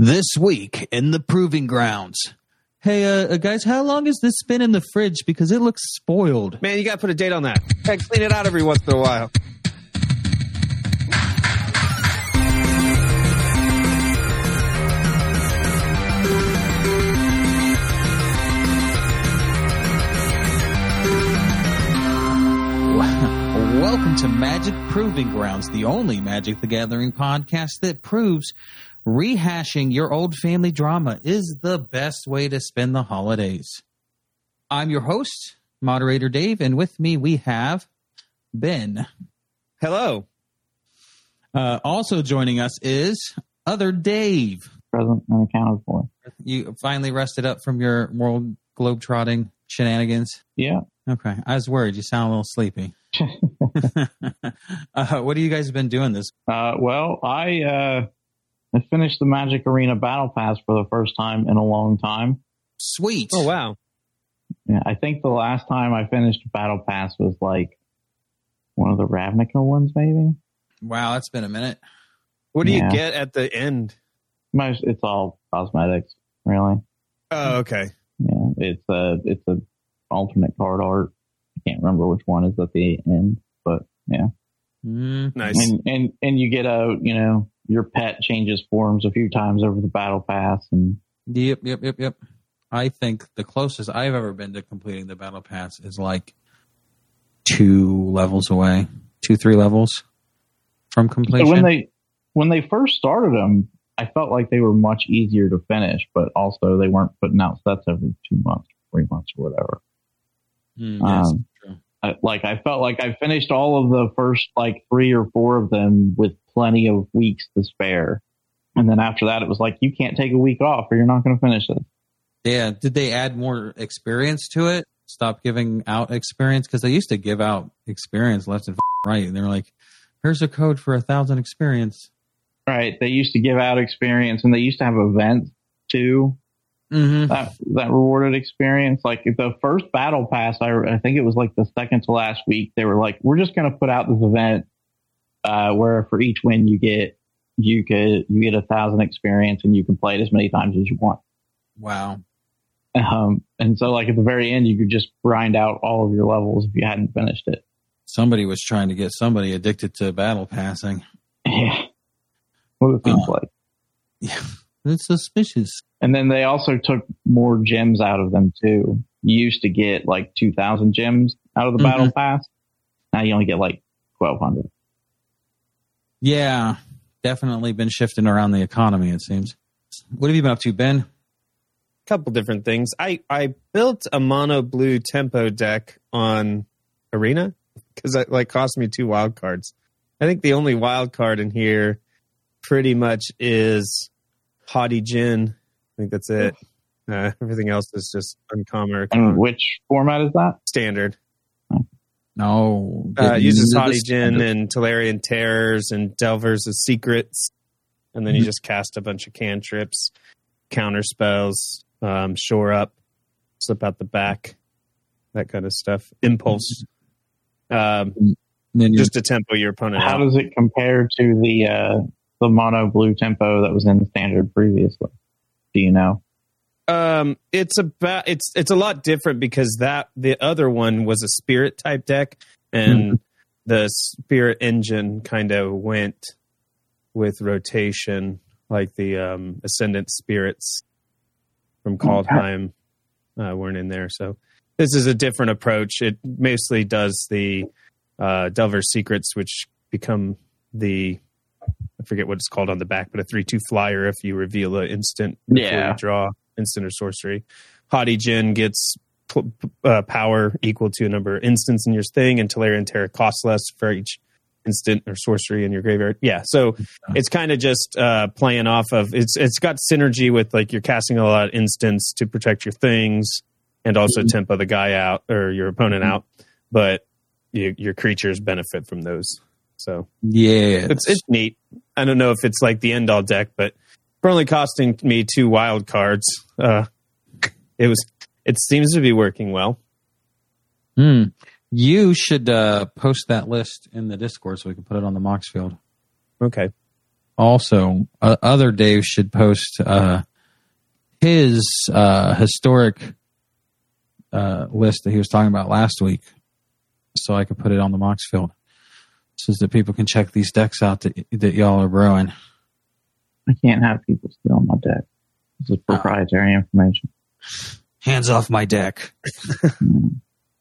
This week in the proving grounds. Hey, uh, uh, guys, how long has this been in the fridge? Because it looks spoiled. Man, you got to put a date on that. Hey, clean it out every once in a while. Welcome to Magic Proving Grounds, the only Magic the Gathering podcast that proves rehashing your old family drama is the best way to spend the holidays. I'm your host, moderator Dave, and with me we have Ben. Hello. Uh, also joining us is other Dave. present and accounted for. You finally rested up from your world globe trotting shenanigans. Yeah. Okay, I was worried. You sound a little sleepy. uh, what have you guys been doing this? Uh, well, I I finished the Magic Arena Battle Pass for the first time in a long time. Sweet. Oh, wow. Yeah, I think the last time I finished Battle Pass was like one of the Ravnica ones, maybe. Wow, that's been a minute. What do Yeah. you get at the end? Most it's all cosmetics, really. Oh, okay. Yeah, it's a it's a alternate card art. I can't remember which one is at the end, but yeah. Mm, Nice. And and and you get a you know your pet changes forms a few times over the Battle Pass, and Yep, yep, yep, yep. I think the closest I've ever been to completing the battle pass is like two levels away, two, three levels from So completion. when they when they first started them, I felt like they were much easier to finish, but also they weren't putting out sets every two months, three months, or whatever. Mm, um. I, like I felt like I finished all of the first like three or four of them with plenty of weeks to spare, and then after that, it was like you can't take a week off or you're not going to finish it. Yeah. Did they add more experience to it? Stop giving out experience because they used to give out experience left and right, and they're like, "Here's a code for a thousand experience." Right? They used to give out experience, and they used to have events too. Mm-hmm. that that rewarded experience. Like the first battle pass, I, I think it was like the second to last week. They were like, "We're just going to put out this event uh, where for each win you get you could you get a thousand experience and you can play it as many times as you want." Wow. Um, and so like at the very end, you could just grind out all of your levels if you hadn't finished it. Somebody was trying to get somebody addicted to battle passing. Yeah, what it seems Uh. like. Yeah, it's suspicious. And then they also took more gems out of them too. You used to get like 2000 gems out of the Mhm. battle pass. Now you only get like 1200. Yeah, definitely been shifting around the economy. It seems. What have you been up to, Ben? A couple different things. I, I built a mono blue tempo deck on Arena because it like cost me two wild cards. I think the only wild card in here pretty much is Haughty Djinn. I think that's it. Uh, everything else is just uncommon And which format is that? standard. No, Uh, uses into Haughty this- Djinn and Tolarian Terrors and Delvers of Secrets. And then you Mhm. just cast a bunch of cantrips, counter spells, um, shore up, slip out the back, that kind of stuff. Impulse. Um, Then just to tempo your opponent How out. does it compare to the uh, the mono blue tempo that was in the standard previously? Do you know? Um, it's about it's it's a lot different because that the other one was a spirit type deck, and the spirit engine kind of went with rotation, like the um, ascendant spirits from Kaldheim uh, weren't in there. So this is a different approach. It mostly does the uh, Delver's secrets, which become the I forget what it's called on the back, but a three-two flyer if you reveal an instant Yeah. draw instant or sorcery. Haughty Djinn gets p- p- uh, power equal to a number of instants in your thing, and Tolarian Terror costs less for each instant or sorcery in your graveyard. Yeah, so it's kind of just uh, playing off of it's. It's got synergy with like you're casting a lot of instants to protect your things, and also Mhm. tempo the guy out or your opponent Mhm. out, but you, your creatures benefit from those. So yeah, it's it's neat. I don't know if it's like the end all deck, but for only costing me two wild cards, uh, it was it seems to be working well. Hmm. You should uh, post that list in the Discord so we can put it on the Moxfield. Okay. also uh, other Dave should post uh, his uh, historic uh, list that he was talking about last week, so I could put it on the Moxfield, so that people can check these decks out that that y'all are brewing. I can't have people steal my deck. This is proprietary information. Hands off my deck.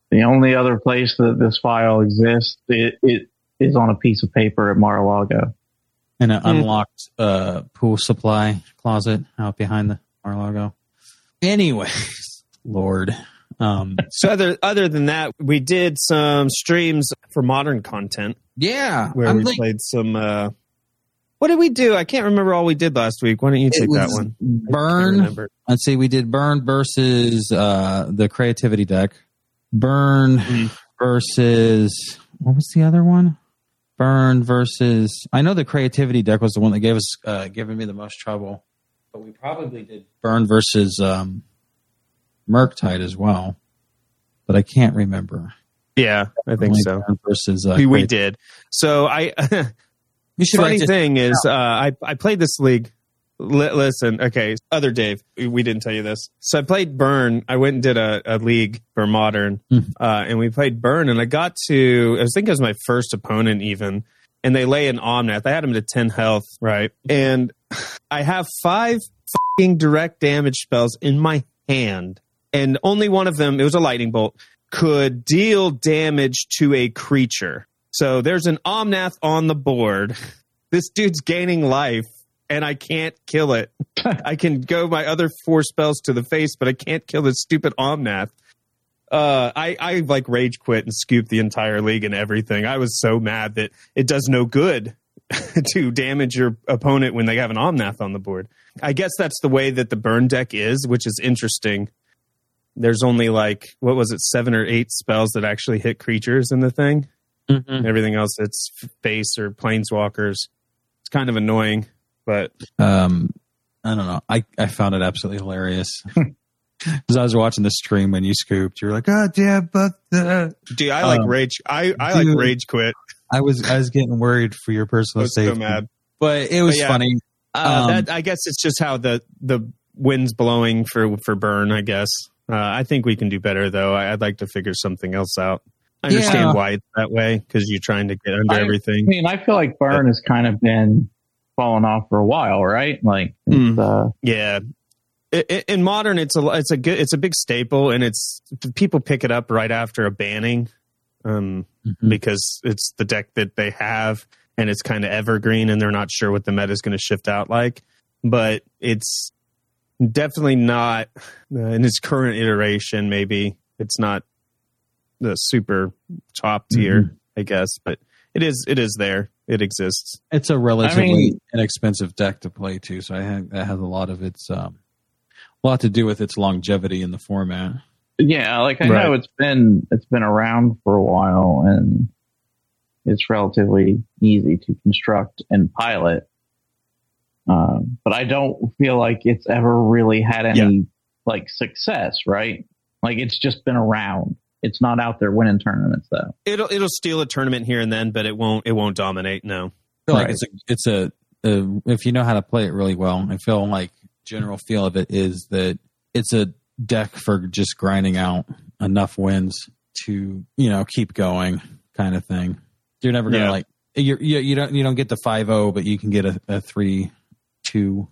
The only other place that this file exists, it, it is on a piece of paper at Mar-a-Lago. In an unlocked uh, pool supply closet out behind the Mar-a-Lago. Anyways, Lord. Um, So other other than that, we did some streams for modern content yeah, where I'm we like- played some. uh What did we do? I can't remember all we did last week. Why don't you take that one? Burn. Let's see. We did Burn versus uh, the Creativity deck. Burn Mhm. versus what was the other one? Burn versus. I know the Creativity deck was the one that gave us uh, giving me the most trouble, but we probably did Burn versus um, Murktide as well. But I can't remember. Yeah, I think Only so. Versus uh, we, we did. So I You should funny thing is uh, I I played this league. Li- listen, okay, other Dave, we didn't tell you this. So I played Burn. I went and did a, a league for Modern, Hmm. uh, and we played Burn. And I got to, I think it was my first opponent even, and they lay an Omnath. I had him to ten health, right? And I have five fucking direct damage spells in my hand, and only one of them, it was a lightning bolt, could deal damage to a creature. So there's an Omnath on the board. This dude's gaining life, and I can't kill it. I can go my other four spells to the face, but I can't kill this stupid Omnath. Uh, I, I like rage quit and scooped the entire league and everything. I was so mad that it does no good to damage your opponent when they have an Omnath on the board. I guess that's the way that the burn deck is, which is interesting. There's only like, what was it, seven or eight spells that actually hit creatures in the thing. Mhm. Everything else, it's face or planeswalkers. It's kind of annoying, but um i don't know i i found it absolutely hilarious because i was watching the stream when you scooped you're like oh damn but that dude, I like Um, rage. I, I like rage quit. i was i was getting worried for your I personal was so safety mad. but it was But yeah. funny Uh, Um, that I guess it's just how the the wind's blowing for for burn. I guess uh, I think we can do better though. I, I'd like to figure something else out. I understand Yeah. why it's that way because you're trying to get under I- I mean, I feel like Burn has kind of been falling off for a while, right? Like, Mm. uh, Yeah. In modern, it's a it's a good it's a big staple, and it's people pick it up right after a banning, um, Mhm. because it's the deck that they have, and it's kind of evergreen, and they're not sure what the meta is going to shift out like. But it's definitely not uh, in its current iteration. Maybe it's not the super top tier, I guess, but it is it is there. It exists. it's a relatively mean- inexpensive deck to play too so i think that has a lot of its um a lot to do with its longevity in the format yeah, like I Right. know it's been it's been around for a while, and it's relatively easy to construct and pilot. Um, but I don't feel like it's ever really had any like success, right? Like it's just been around. It's not out there winning tournaments though. It'll it'll steal a tournament here and then, but it won't it won't dominate. No. feel like Right. it's a it's a, a if you know how to play it really well. I feel like general feel of it is that it's a deck for just grinding out enough wins to you know keep going kind of thing. You're never gonna Yeah. like you're, you you don't you don't get the five zero, but you can get a, a three two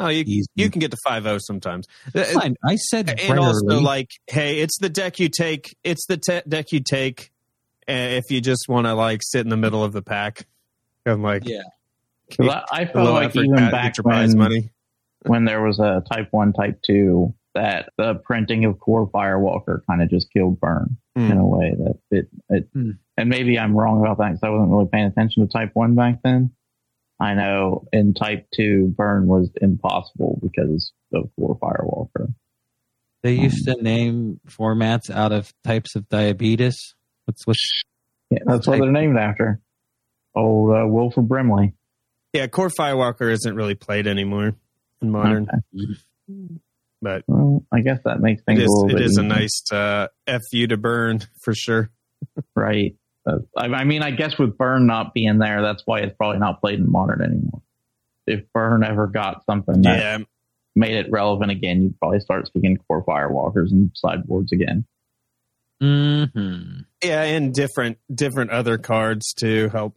Oh, you easy. you can get to five zero sometimes. Uh, Fine. I said And also, like, hey, it's the deck you take. It's the te- deck you take uh, if you just want to like sit in the middle of the pack. I'm like, yeah. 'Cause I, I a felt low like even back get your prize when, money. when there was a type one, type two, that the printing of Kor Firewalker kind of just killed Burn Hmm. in a way that it, it Hmm. and maybe I'm wrong about that because I wasn't really paying attention to type one back then. I know in type two, Burn was impossible because of Kor Firewalker. They used to name formats out of types of diabetes. What's what's Yeah, that's what they're named after. Old uh, Wilford Brimley. Yeah, Kor Firewalker isn't really played anymore in modern, Okay. but Well, I guess that makes it things is a little it bit is a nice uh, fu to burn for sure. right. I, I mean, I guess with Burn not being there, that's why it's probably not played in modern anymore. if Burn ever got something that Yeah, made it relevant again, you'd probably start speaking Kor Firewalkers and sideboards again. Mm-hmm. yeah, and different different other cards to help.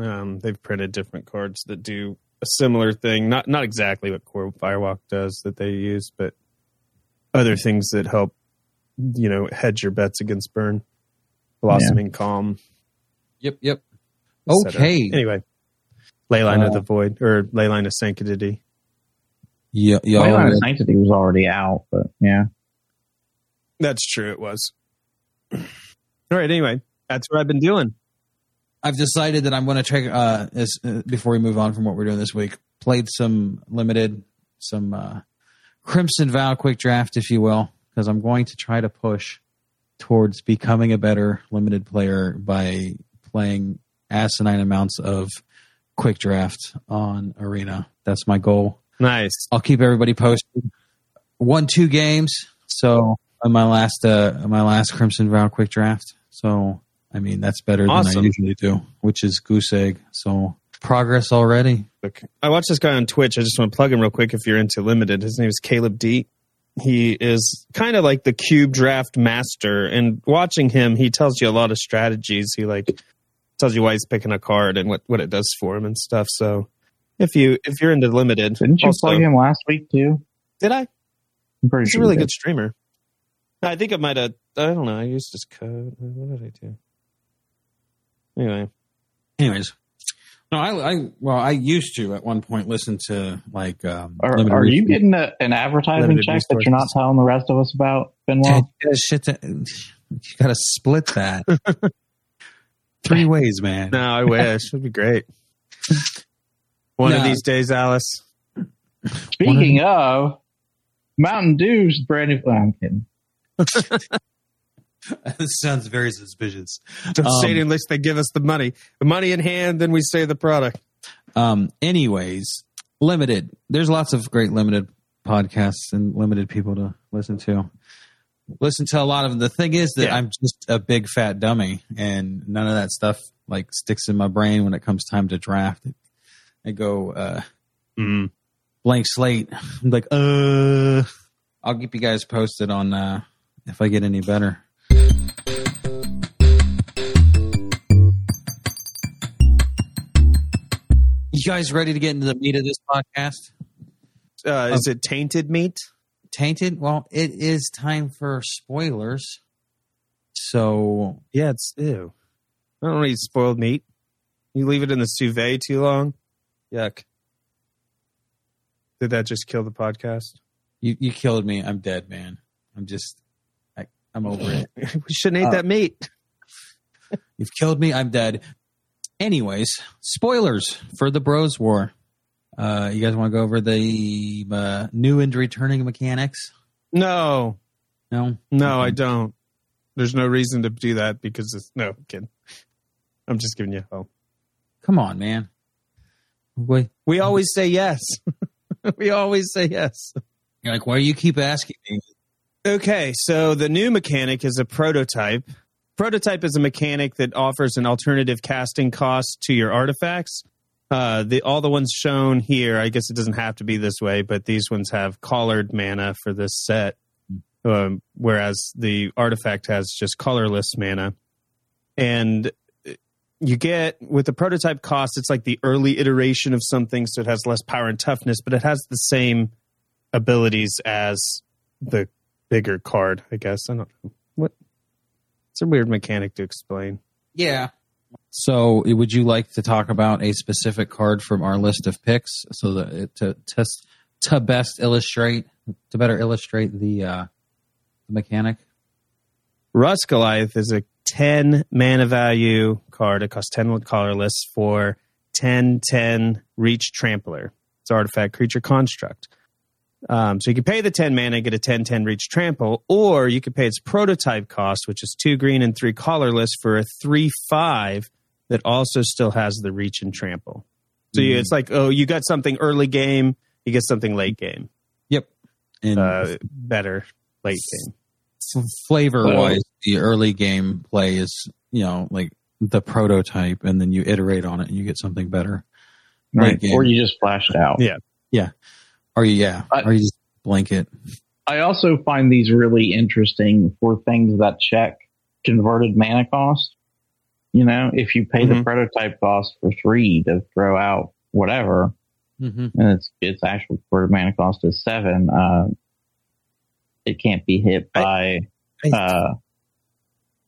Um, they've printed different cards that do a similar thing. Not not exactly what Kor Firewalk does that they use, but other things that help. You know, hedge your bets against burn, blossoming calm. Yep, yep. Okay. Anyway, Leyline Uh, of the Void or Leyline of Sanctity. Yeah, y'all Leyline ready? of Sanctity was already out, but yeah. That's true. It was. All right. Anyway, that's what I've been doing. I've decided that I'm going to check uh, as, uh, before we move on from what we're doing this week. Played some limited, some uh, Crimson Vow quick draft, if you will, because I'm going to try to push towards becoming a better limited player by playing asinine amounts of quick draft on Arena. That's my goal. Nice. I'll keep everybody posted. Won two games, so on my last uh my last Crimson Vow quick draft. So I mean that's better than I usually do, which is goose egg. So progress already. Okay. I watched this guy on Twitch. I just want to plug him real quick if you're into limited. His name is Caleb D. He is kind of like the cube draft master. And watching him, he tells you a lot of strategies. He like tells you why he's picking a card and what, what it does for him and stuff. So if you if you're into limited, Didn't you also- plug him last week too? did I? I'm pretty He's a really good streamer. I think I might have. I don't know. I used his code. What did I do? Anyway, Anyways. No, I, I well, I used to at one point listen to like um Are, limited are you getting a, an advertising Limited check that you're not telling the rest of us about, Dad, Benoit? you gotta you gotta split that. Three ways, man. no, I wish. It'd be great. One of these days, Alice. Speaking of Mountain Dew's brand new. oh, I'm kidding. this sounds very suspicious. Don't Um, say it unless they give us the money. The money in hand, then we say the product. Um, anyways, limited. There's lots of great limited podcasts and limited people to listen to. Listen to a lot of them. The thing is that Yeah. I'm just a big fat dummy, and none of that stuff like sticks in my brain when it comes time to draft. I go uh, Mm. blank slate. I'm like, uh, I'll keep you guys posted on uh, if I get any better. You guys ready to get into the meat of this podcast? Uh, is it tainted meat? Tainted? Well, it is time for spoilers. So, Yeah, it's ew. I don't eat spoiled meat. You leave it in the sous vide too long. Yuck. Did that just kill the podcast? you, you killed me. I'm dead, man. I'm just, I'm over it. we shouldn't eat Uh, that meat. You've killed me. I'm dead. Anyways, spoilers for the Bros War. Uh, you guys want to go over the uh, new and returning mechanics? No, No, no, I don't. There's no reason to do that because it's no I'm kidding. I'm just giving you hope. Come on, man. Wait, We always say yes. we always say yes. You're like, why do you keep asking me? Okay, so the new mechanic is a prototype. Prototype is a mechanic that offers an alternative casting cost to your artifacts. Uh, the all the ones shown here, I guess it doesn't have to be this way, but these ones have collared mana for this set, um, whereas the artifact has just colorless mana. And you get with the prototype cost, it's like the early iteration of something, so it has less power and toughness, but it has the same abilities as the bigger card, I guess. I don't. What it's a weird mechanic to explain. Yeah. So, would you like to talk about a specific card from our list of picks so that it, to test to best illustrate to better illustrate the uh, mechanic? Rust Goliath is a 10 mana value card. It costs 10 colorless for 10 10 Reach Trampler. It's artifact creature construct. Um, so you can pay the 10 mana, and get a 10 10 Reach Trample, or you could pay its prototype cost, which is 2 green and 3 colorless, for a 3 5 that also still has the Reach and Trample. So you, Mhm. it's like, oh, you got something early game, you get something late game. Yep. And Uh, better late game. f- flavor wise, the early game play is you know like the prototype, and then you iterate on it and you get something better. right? Or you just flash it out. Yeah. Yeah. Or you, yeah, I- or you just blink it. I also find these really interesting for things that check converted mana cost. You know, if you pay the Mhm. prototype cost for three to throw out whatever, hmm and it's its actual converted mana cost is seven, uh, it can't be hit by I- uh,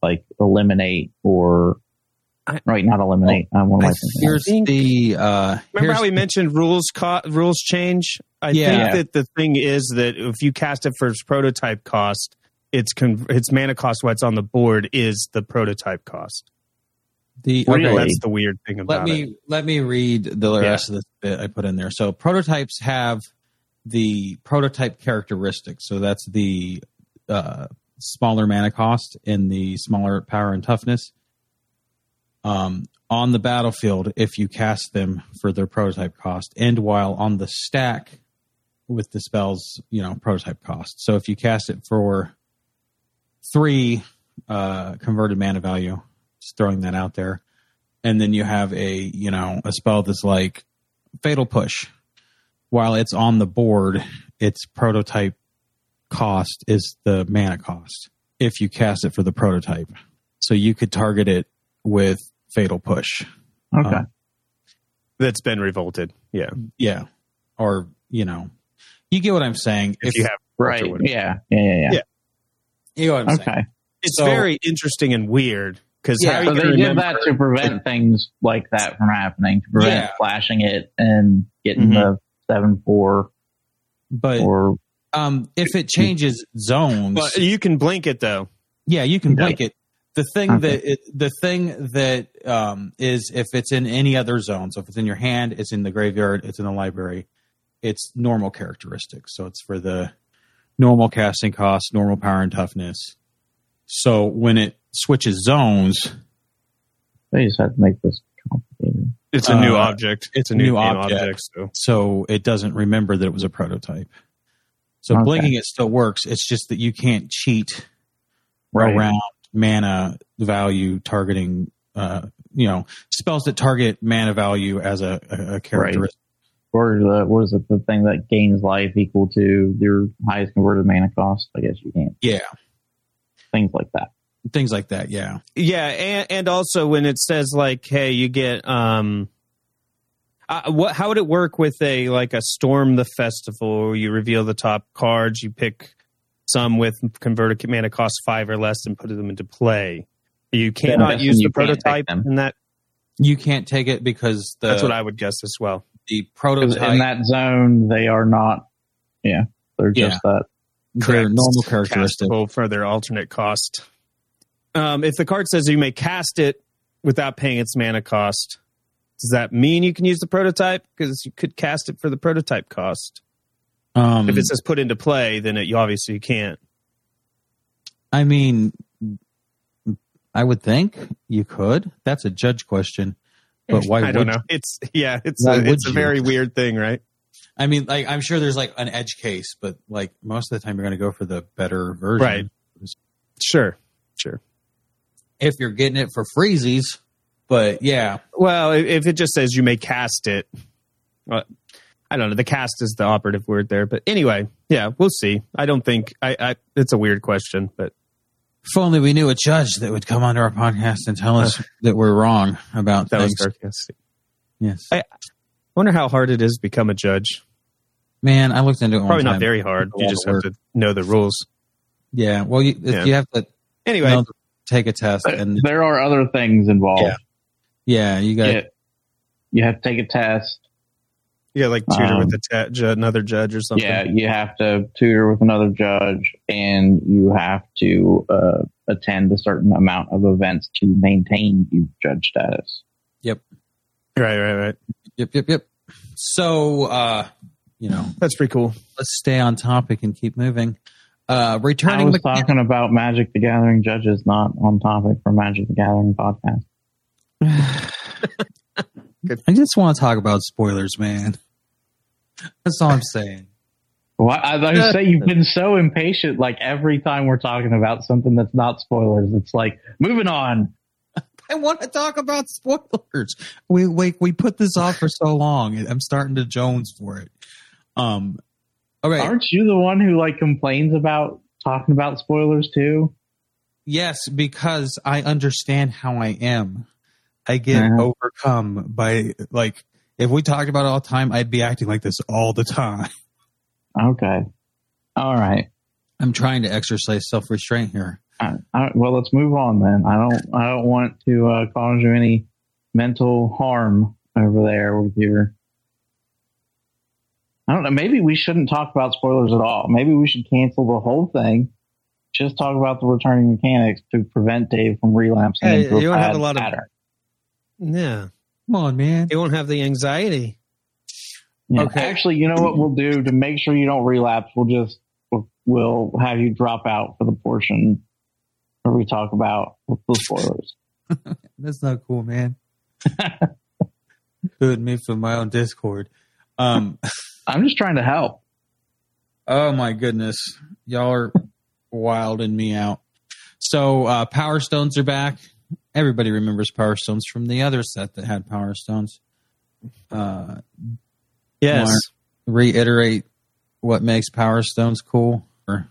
like eliminate or I- right, not eliminate. um, what am I I, here's the uh, Remember here's how we mentioned rules co- rules change? I Yeah. think that the thing is that if you cast it for its prototype cost, its con- its mana cost what's on the board is the prototype cost. the Really? okay, That's the weird thing about let me it. let me read the rest of this bit I put in there. So prototypes have the prototype characteristics. So that's the uh, smaller mana cost and the smaller power and toughness. Um, on the battlefield, if you cast them for their prototype cost, and while on the stack with the spells, you know, prototype cost. So if you cast it for three uh, converted mana value, just throwing that out there, and then you have a you know a spell that's like fatal push while it's on the board its prototype cost is the mana cost if you cast it for the prototype so you could target it with fatal push okay. um, That's been revolted. Yeah. yeah or you know you get what i'm saying If, you have right. Yeah. Yeah. Yeah. yeah. Yeah. you know what i'm saying Okay. It's So- very interesting and weird because Yeah, So you they did that to prevent things like that from happening, to prevent Yeah. flashing it and getting Mhm. the seven four but or um if it changes zones But you can blink it though. Yeah, you can Yeah. blink it. The thing Okay. that it, the thing that um, is if it's in any other zone, so if it's in your hand, it's in the graveyard, it's in the library, it's normal characteristics. So it's for the normal casting cost, normal power and toughness. So when it switches zones, they just had to make this complicated. It's a new Uh, object. It's a new, new object. object. so so it doesn't remember that it was a prototype. So Okay. blinking it still works. It's just that you can't cheat Right. around mana value targeting uh you know spells that target mana value as a, a, a characteristic Or the what is it? The thing that gains life equal to your highest converted mana cost. I guess you can't. yeah Things like that. things like that yeah yeah, and, and also when it says like, hey, you get um, uh, what? How would it work with a like a storm the festival? You reveal the top cards, you pick some with converted mana cost five or less, and put them into play. You cannot use the prototype them. in that. you can't take it because the That's what I would guess as well. The 'Cause prototype in that zone, they are not. Yeah, they're just that. their Correct. normal characteristic castable for their alternate cost. Um, if the card says you may cast it without paying its mana cost, does that mean you can use the prototype? Because you could cast it for the prototype cost. um If it says put into play, then it, you obviously can't. i mean i would think you could that's a judge question but why I don't would know. It's yeah, it's a, would it's a you? very weird thing, right? I mean, like I'm sure there's like an edge case, but like most of the time you're going to go for the better version. Right. Sure, sure. If you're getting it for freezies, but yeah, Well, if, if it just says you may cast it, uh, I don't know. The cast is the operative word there, but anyway, yeah, we'll see. I don't think I. I it's a weird question, but if only we knew a judge that would come onto our podcast and tell us that we're wrong about that was things. sarcastic. Yes, I- wonder how hard it is to become a judge. man, I looked into it. one Probably not time. very hard. You just have to know the rules. Yeah, well, you, Yeah. you have to Anyway, know, take a test, and there are other things involved. Yeah. yeah, you got Yeah. You have to take a test. You got like tutor Um, with a ta- ju- another judge or something. Yeah, you have to tutor with another judge, and you have to uh, attend a certain amount of events to maintain your judge status. Yep. Right, right, right. Yep, yep, yep. So, uh, you know, That's pretty cool. let's stay on topic and keep moving. Uh, I was mechanic- talking about Magic the Gathering judges, not on topic for Magic the Gathering podcast. I just want to talk about spoilers, man. That's all I'm saying. Well, I, say you've been so impatient. Like every time we're talking about something that's not spoilers, it's like moving on. I want to talk about spoilers. We we we put this off for so long. I'm starting to Jones for it. Um. Okay. Aren't you the one who like complains about talking about spoilers too? Yes, because I understand how I am. I get Uh-huh. overcome by like if we talked about it all the time, I'd be acting like this all the time. Okay. All right. I'm trying to exercise self restraint here. I, I, well, let's move on then. I don't. I don't want to uh, cause you any mental harm over there with your. I don't know. Maybe we shouldn't talk about spoilers at all. Maybe we should cancel the whole thing. Just talk about the returning mechanics to prevent Dave from relapsing Hey, into a you don't have a lot of- Yeah. Come on, man. They won't have the anxiety. Yeah. Okay. Actually, you know what we'll do to make sure you don't relapse? We'll just we'll, we'll have you drop out for the portion where we talk about the spoilers. That's not cool, man. Good me from my own Discord. Um. I'm just trying to help. Oh my goodness, y'all are wilding me out. So uh, Power Stones are back. Everybody remembers Power Stones from the other set that had Power Stones. Uh, Yes. Reiterate what makes Power Stones cool.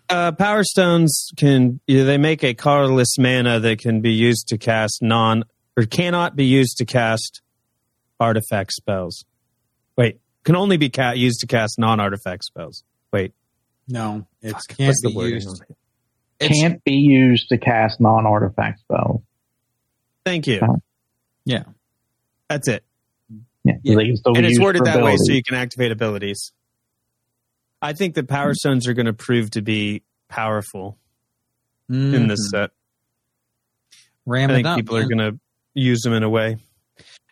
Uh, Power Stones can yeah, they make a colorless mana that can be used to cast non or cannot be used to cast artifact spells. Wait, can only be ca- used to cast non-artifact spells. Wait, no, it can't be used. It's- Can't be used to cast non-artifact spells. Thank you. Uh, Yeah, That's it. Yeah, Yeah. they can and it's worded for that way so you can activate abilities. I think the Power Stones are going to prove to be powerful in this Mhm. set. Ram I it think up, people are going to use them in a way.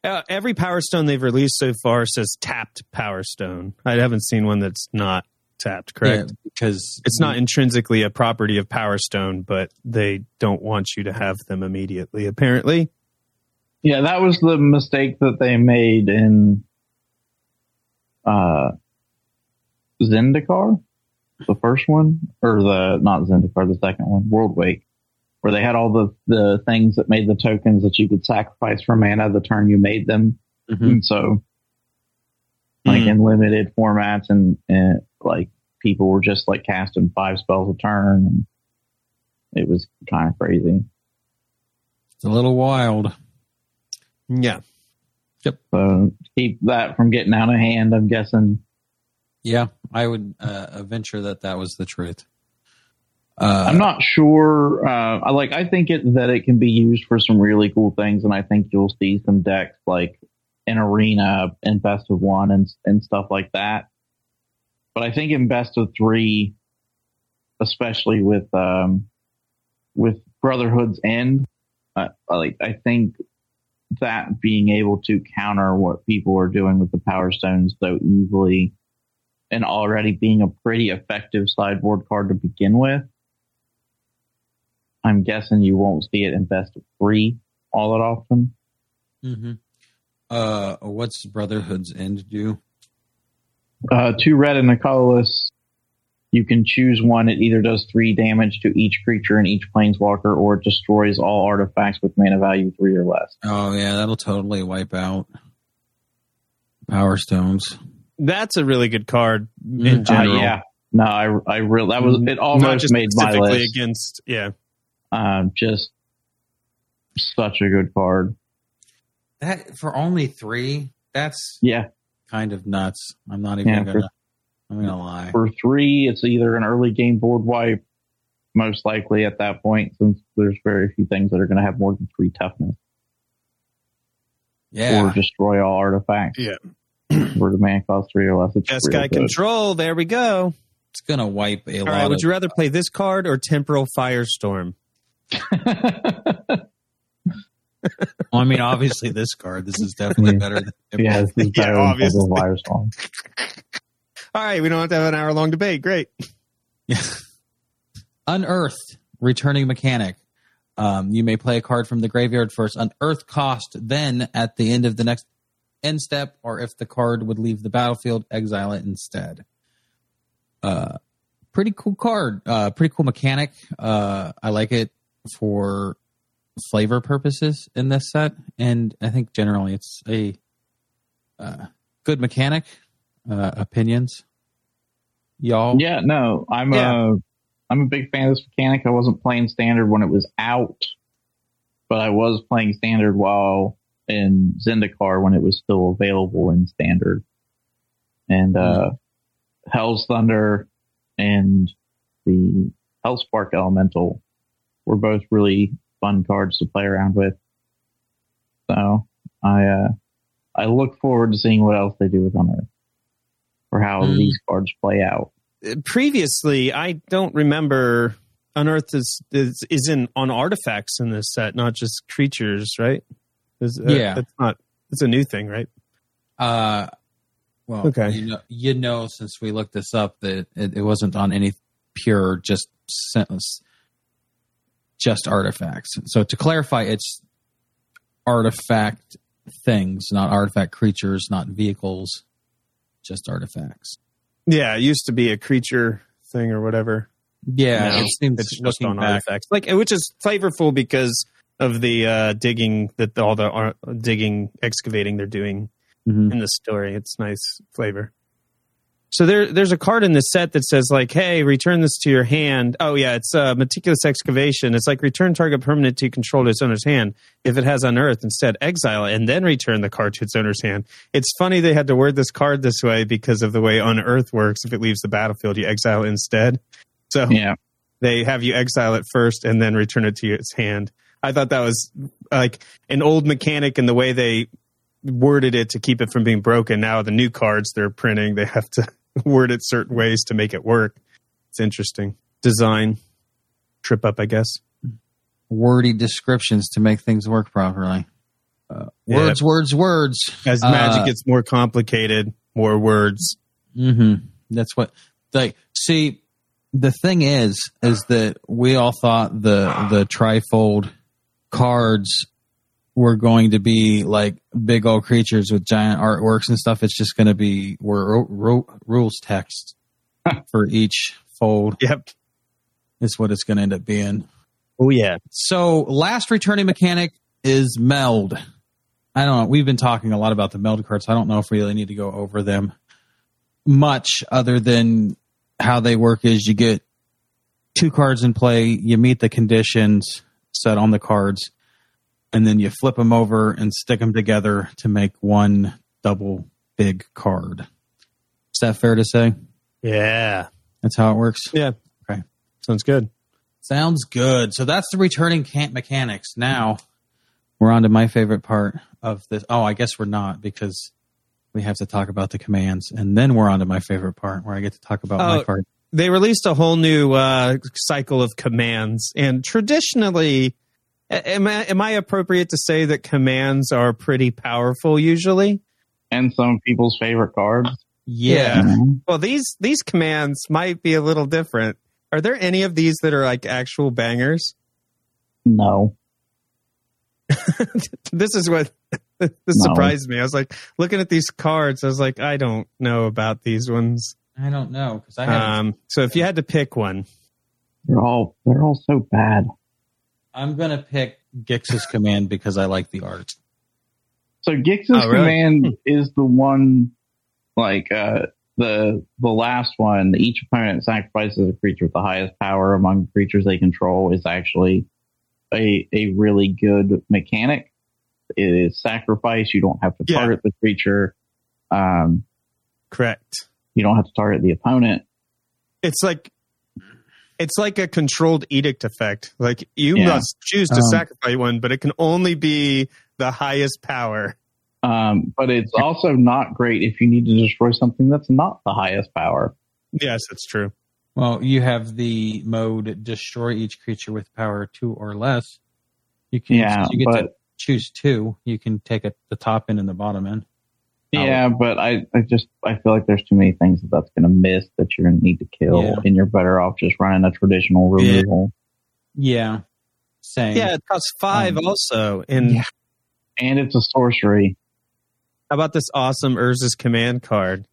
Uh, every Power Stone they've released so far says tapped Power Stone. I haven't seen one that's not tapped. Correct. Yeah, because It's not intrinsically a property of Power Stone, but they don't want you to have them immediately. Apparently, Yeah, that was the mistake that they made in uh, Zendikar, the first one, or the not Zendikar, the second one, Worldwake, where they had all the the things that made the tokens that you could sacrifice for mana the turn you made them, Mhm. and so like Mhm. in limited formats and, and like people were just like casting five spells a turn. And it was kind of crazy. it's a little wild. yeah. So keep that from getting out of hand, I'm guessing Yeah, I would uh, venture that that was the truth. Uh, I'm not sure. Uh, I like. I think it that it can be used for some really cool things, and I think you'll see some decks like in arena and best of one and and stuff like that. But I think in best of three, especially with um, with Brotherhood's End, uh, like I think that being able to counter what people are doing with the Power Stones so easily, and already being a pretty effective sideboard card to begin with. I'm guessing you won't see it in best of three all that often. mhm. Uh, what's Brotherhood's End do? Uh, two red and a colorless. You can choose one. It either does three damage to each creature and each planeswalker, or it destroys all artifacts with mana value three or less. Oh yeah, that'll totally wipe out Power Stones. That's a really good card Mm, in Uh, general. yeah, no, I, I really that was it. Not Almost just made my list. against. Yeah. Um, just such a good card. That for only three, that's Yeah, kind of nuts. I'm not even Yeah, gonna. for- I'm gonna lie. for three, it's either an early game board wipe, most likely at that point, since there's very few things that are going to have more than three toughness, Yeah. or destroy all artifacts. Yeah. where the man costs three or less. It's Just real guy good. control. There we go. it's gonna wipe a All lot. right. Would you rather play this card or Temporal Firestorm? Well, I mean, obviously, this card. This is definitely better than. yeah, this is Yeah, obviously. than Puzzle Firestorm. All right. We don't have to have an hour long debate. Great. Unearthed, returning mechanic. Um, you may play a card from the graveyard first, unearth cost, then at the end of the next end step, or if the card would leave the battlefield, exile it instead. Uh, pretty cool card. Uh, pretty cool mechanic. Uh, I like it for flavor purposes in this set, and I think generally it's a uh, good mechanic. Uh, opinions, y'all? Yeah, no, I'm Yeah. a I'm a big fan of this mechanic. I wasn't playing standard when it was out, but I was playing standard while in Zendikar when it was still available in standard. And uh Hell's Thunder and the Hellspark Elemental were both really fun cards to play around with. So I uh I look forward to seeing what else they do with Unearth or how Hmm. these cards play out. previously i don't remember unearth is is, is in on artifacts in this set not just creatures right Is- uh, Yeah. it's not it's a new thing right Uh, well, Okay. You know, you know, since we looked this up, that it, it wasn't on any pure just sentence, just artifacts. So to clarify, it's artifact things, not artifact creatures, not vehicles, just artifacts. yeah it used to be a creature thing or whatever Yeah, No, it seems it's just on back. artifacts like which is flavorful because of the uh digging that all the ar- digging excavating they're doing Mhm. in the story. It's nice flavor. So there, there's a card in the set that says like, "Hey, return this to your hand." Oh yeah, it's uh, meticulous excavation. It's like return target permanent to control to its owner's hand. If it has unearthed, instead exile and then return the card to its owner's hand. It's funny they had to word this card this way because of the way unearth works. If it leaves the battlefield, you exile instead. So Yeah. they have you exile it first and then return it to its hand. I thought that was like an old mechanic in the way they worded it to keep it from being broken. Now the new cards they're printing, they have to word it certain ways to make it work. It's interesting. Design trip up, I guess. Wordy descriptions to make things work properly. Uh, Yeah. Words, words, words. As Uh, magic gets more complicated, more words. Mm-hmm. That's what like. See, the thing is, is that we all thought the the trifold cards were going to be like big old creatures with giant artworks and stuff. It's just going to be were ro- ro- rules text for each fold. Yep. Is what it's going to end up being. Oh yeah. So, last returning mechanic is meld. I don't know. We've been talking a lot about the meld cards. I don't know if we really need to go over them much other than how they work is you get two cards in play, you meet the conditions set on the cards, and then you flip them over and stick them together to make one double big card. Is that fair to say? Yeah. That's how it works. Yeah. Okay. Sounds good. Sounds good. So that's the returning camp mechanics. Now we're on to my favorite part of this. Oh, I guess we're not because we have to talk about the commands, and then we're on to my favorite part where I get to talk about my Oh. card. they released a whole new uh, cycle of commands, and traditionally, am I, am I appropriate to say that commands are pretty powerful usually? And some people's favorite cards. Yeah. Mhm. Well, these these commands might be a little different. Are there any of these that are like actual bangers? No. this is what this No. surprised me. I was like looking at these cards. I was like, I don't know about these ones. I don't know because I have. Um, so if you had to pick one, They're all they're all so bad. I'm gonna pick Gix's command because I like the art. So Gix's Oh, really? command is the one like uh the the last one, each opponent sacrifices a creature with the highest power among creatures they control is actually a a really good mechanic. It is sacrifice, you don't have to Yeah. target the creature. Um correct. you don't have to target the opponent. it's like it's like a controlled edict effect. Like you Yeah. must choose to Um, sacrifice one, but it can only be the highest power. Um, but it's also not great if you need to destroy something that's not the highest power. Yes, that's true. Well, you have the mode destroy each creature with power two or less. You can Yeah, you get to but choose two. You can take it the top end and the bottom end. Yeah, but I, I just I feel like there's too many things that that's going to miss that you're going to need to kill, Yeah. and you're better off just running a traditional removal. Yeah. Same. Yeah, it costs five Um, also. And yeah. And it's a sorcery. how about this awesome Urza's command card?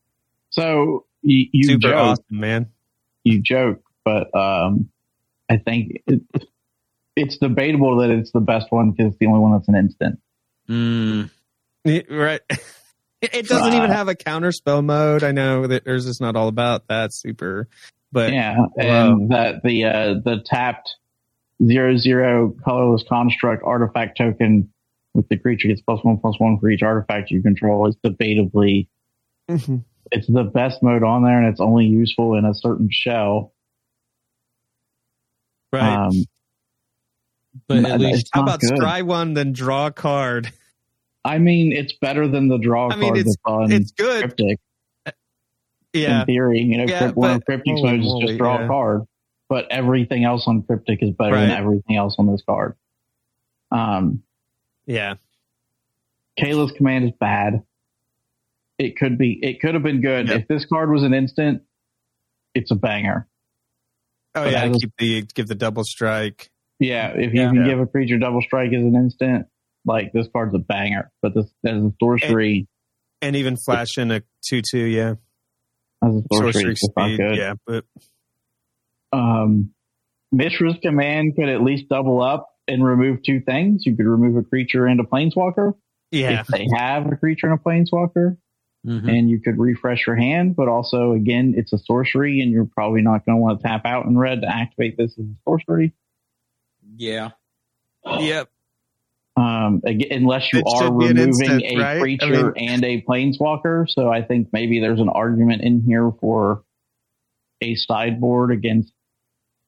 So you, you Super joke, awesome, man. you joke, but um, I think it, it's debatable that it's the best one because it's the only one that's an instant. Mm, Yeah, Right. It it doesn't Uh, even have a counter spell mode. I know that there's just not all about that super, but yeah, and that the uh, the tapped zero zero colorless construct artifact token with the creature gets plus one plus one for each artifact you control is debatably Mhm. it's the best mode on there, and it's only useful in a certain shell. right. Um, but at least How about good. scry one then draw a card? I mean, it's better than the draw I mean, card it's- on It's good. Cryptic. Yeah. In theory, you know, Yeah, Crypt- one of but- Cryptic's holy modes is just draw yeah. a card, but everything else on Cryptic is better than everything else on this card. Um, Yeah. Kayla's command is bad. It could be. It could have been good Yep. if this card was an instant. It's a banger. Oh But yeah. I was- Keep the give the double strike. Yeah, if you Yeah. can Yeah. give a creature double strike as an instant, like this card's a banger. But this as a sorcery, and even flash in a two two. Yeah. as a sorcery, Sorcery it's just not speed. Yeah, but Um, Mishra's command could at least double up and remove two things. You could remove a creature and a planeswalker yeah. if they have a creature and a planeswalker, mhm. and you could refresh your hand. But also, again, it's a sorcery, and you're probably not going to want to tap out in red to activate this as a sorcery. yeah. Yep. Um, unless you It are should be an removing instant, a right? I creature and a planeswalker. So I think maybe there's an argument in here for a sideboard against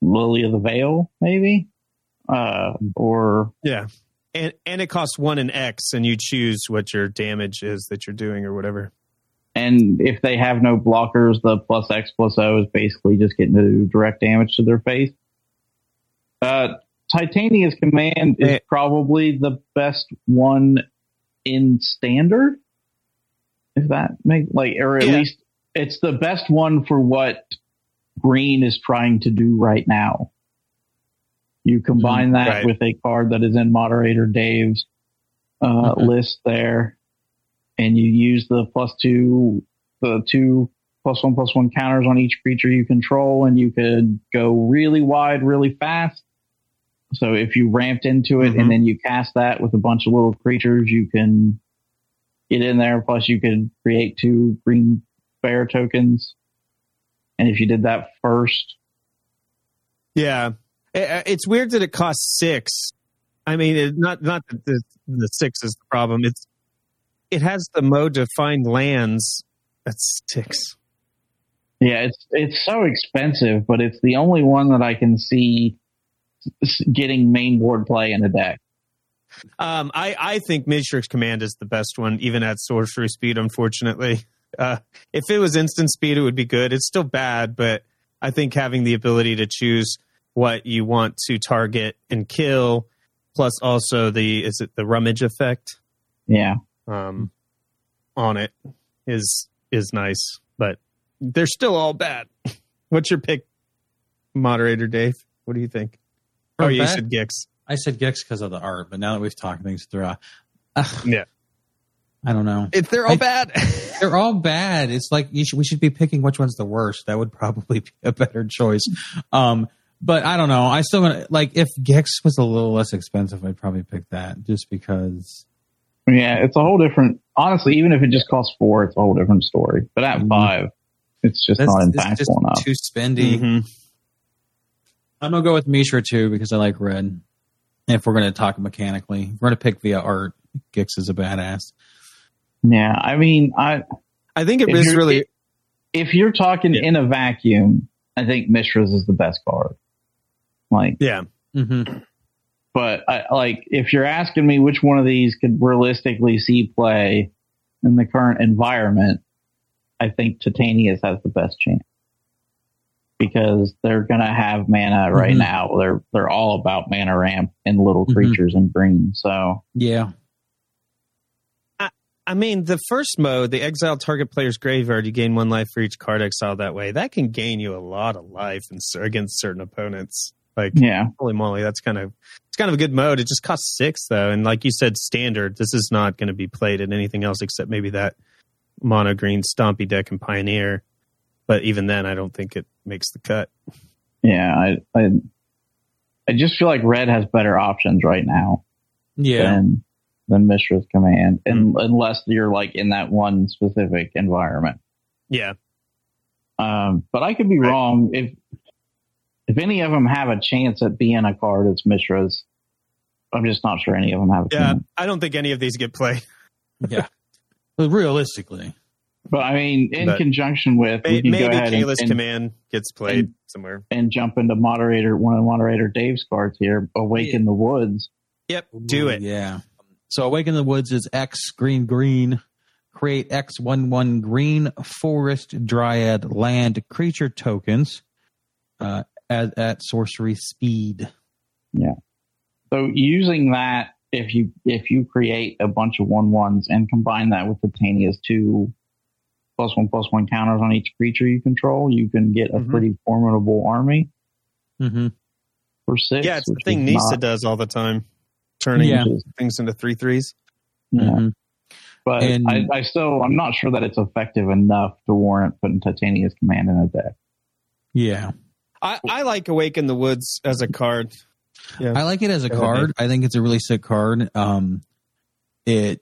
Lily of the Veil, maybe. Uh, or Yeah. And and it costs one and X, and you choose what your damage is that you're doing or whatever. and if they have no blockers, the plus X plus O is basically just getting to do direct damage to their face. Uh, Titania's command is probably the best one in standard. If that make like, or at Yeah. least it's the best one for what Green is trying to do right now. You combine that right. with a card that is in Moderator Dave's uh, Mhm. list there, and you use the plus two, the two plus one plus one counters on each creature you control, and you could go really wide, really fast. So if you ramped into it Mhm. and then you cast that with a bunch of little creatures, you can get in there. Plus, you could create two green bear tokens. And if you did that first, Yeah. It's weird that it costs six. I mean, it, not not that the, the six is the problem. It's it has the mode to find lands at six. yeah, it's it's so expensive, but it's the only one that I can see getting main board play in a deck. Um, I I think Matrix Command is the best one, even at sorcery speed. Unfortunately, uh, if it was instant speed, it would be good. It's still bad, but I think having the ability to choose what you want to target and kill, plus also the is it the rummage effect Yeah. um, on it is is nice, but they're still all bad. What's your pick, moderator Dave? What do you think? For oh, you bad? said Gix. I said Gix because of the art, but now that we've talked things through, uh, ugh, Yeah. I don't know. If they're all I- bad, They're all bad. It's like you should, we should be picking which one's the worst. That would probably be a better choice. Um, but I don't know. I still gonna like if Gix was a little less expensive, I'd probably pick that just because. Yeah, it's a whole different. Honestly, even if it just costs four, it's a whole different story. But at Mhm. five, it's just That's not it's impactful just enough. too spendy. Mhm. I'm gonna go with Mishra too because I like red. If we're gonna talk mechanically, if we're gonna pick via art. Gix is a badass. Yeah, I mean, I I think it If is you're- really if you're talking Yeah. in a vacuum, I think Mishra's is the best card. Like, yeah. Mm-hmm. but I, like if you're asking me which one of these could realistically see play in the current environment, I think Titania's has the best chance because they're gonna have mana right Mhm. now. They're they're all about mana ramp and little Mhm. creatures in green. So Yeah. I mean, the first mode, the exile target player's graveyard, you gain one life for each card exiled that way. That can gain you a lot of life in, against certain opponents. Like, yeah, holy moly, that's kind of it's kind of a good mode. It just costs six though, and like you said, standard. This is not going to be played in anything else except maybe that mono green stompy deck and pioneer. But even then, I don't think it makes the cut. yeah. I, I I just feel like red has better options right now Yeah. than than Mishra's command, and unless you're like in that one specific environment. Yeah. Um, but I could be Right. wrong. If if any of them have a chance at being a card, it's Mishra's. I'm just not sure any of them have a Yeah. chance. I don't think any of these get played. yeah. But realistically, But I mean, in But- conjunction with, we May- can go Maybe ahead and, Kayla's and, command gets played somewhere. and jump into moderator one of moderator Dave's cards here. Awaken the Woods. Yep. Do it. Yeah. So Awaken the Woods is X green green. Create X one one green forest dryad land creature tokens uh, at at sorcery speed. Yeah. So using that, if you if you create a bunch of one ones and combine that with Titania's two plus one plus one counters on each creature you control, you can get a Mhm. pretty formidable army Mm-hmm. for six. Yeah, it's the thing is Nissa not- does all the time, turning Yeah. things into three threes. Yeah. Mm-hmm. But And- I, I still, I'm not sure that it's effective enough to warrant putting Titania's command in a deck. Yeah. I, I like Awaken the Woods as a card. Yeah. I like it as a card. I think it's a really sick card. Um, it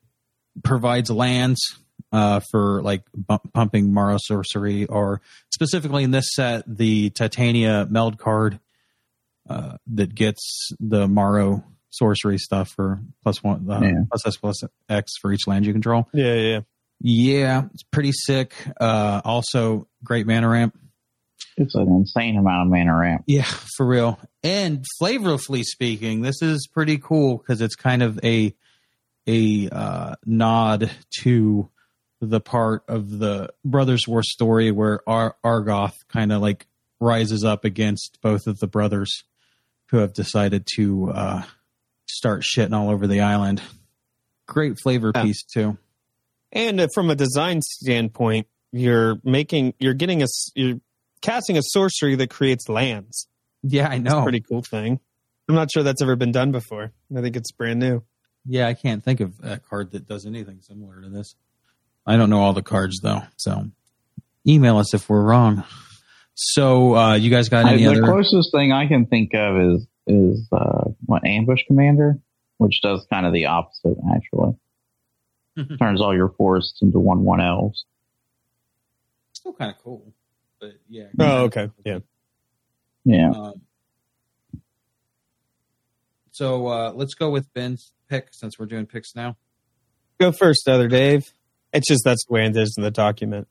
provides lands uh, for like bu- pumping Morrow Sorcery, or specifically in this set, the Titania Meld card uh, that gets the Morrow Sorcery stuff for plus one, uh, Yeah. plus S plus X for each land you control. yeah, yeah. Yeah, it's pretty sick. Uh, also, great mana ramp. It's an insane amount of mana ramp. Yeah, for real. And flavorfully speaking, this is pretty cool because it's kind of a a uh, nod to the part of the Brothers War story where Ar- Argoth kind of like rises up against both of the brothers who have decided to uh, start shitting all over the island. Great flavor Yeah. piece too. And uh, from a design standpoint, you're making, you're getting a, you're casting a sorcery that creates lands. Yeah, I It's know. a pretty cool thing. I'm not sure that's ever been done before. I think it's brand new. Yeah, I can't think of a card that does anything similar to this. I don't know all the cards though, so email us if we're wrong. So, uh, you guys got I, any the other? closest thing I can think of is is uh, what ambush commander, which does kind of the opposite actually. Turns all your forests into one one elves. Still kind of cool, but yeah. Oh, okay. Yeah. Yeah, Um, so uh, let's go with Ben's pick since we're doing picks now. Go first, other Dave. It's just that's the way it is in the document.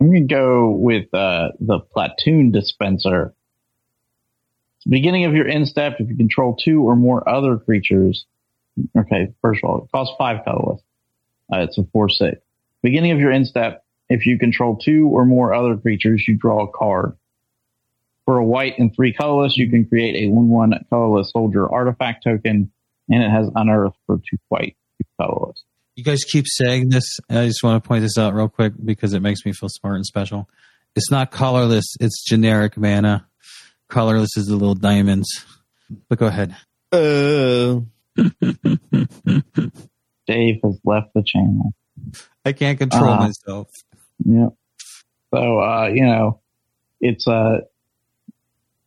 I'm gonna go with uh, the platoon dispenser. Beginning of your end step, if you control two or more other creatures. Okay, first of all, it costs five colorless. Uh, it's a four six. Beginning of your end step, if you control two or more other creatures, you draw a card. For a white and three colorless, you can create a one one colorless soldier artifact token, and it has unearth for two white, two colorless. You guys keep saying this. and I just want to point this out real quick because it makes me feel smart and special. It's not colorless; it's generic mana. Colorless is the little diamonds. But go ahead. Uh, Dave has left the channel. I can't control Uh-huh. myself. Yep. So, uh, you know, it's a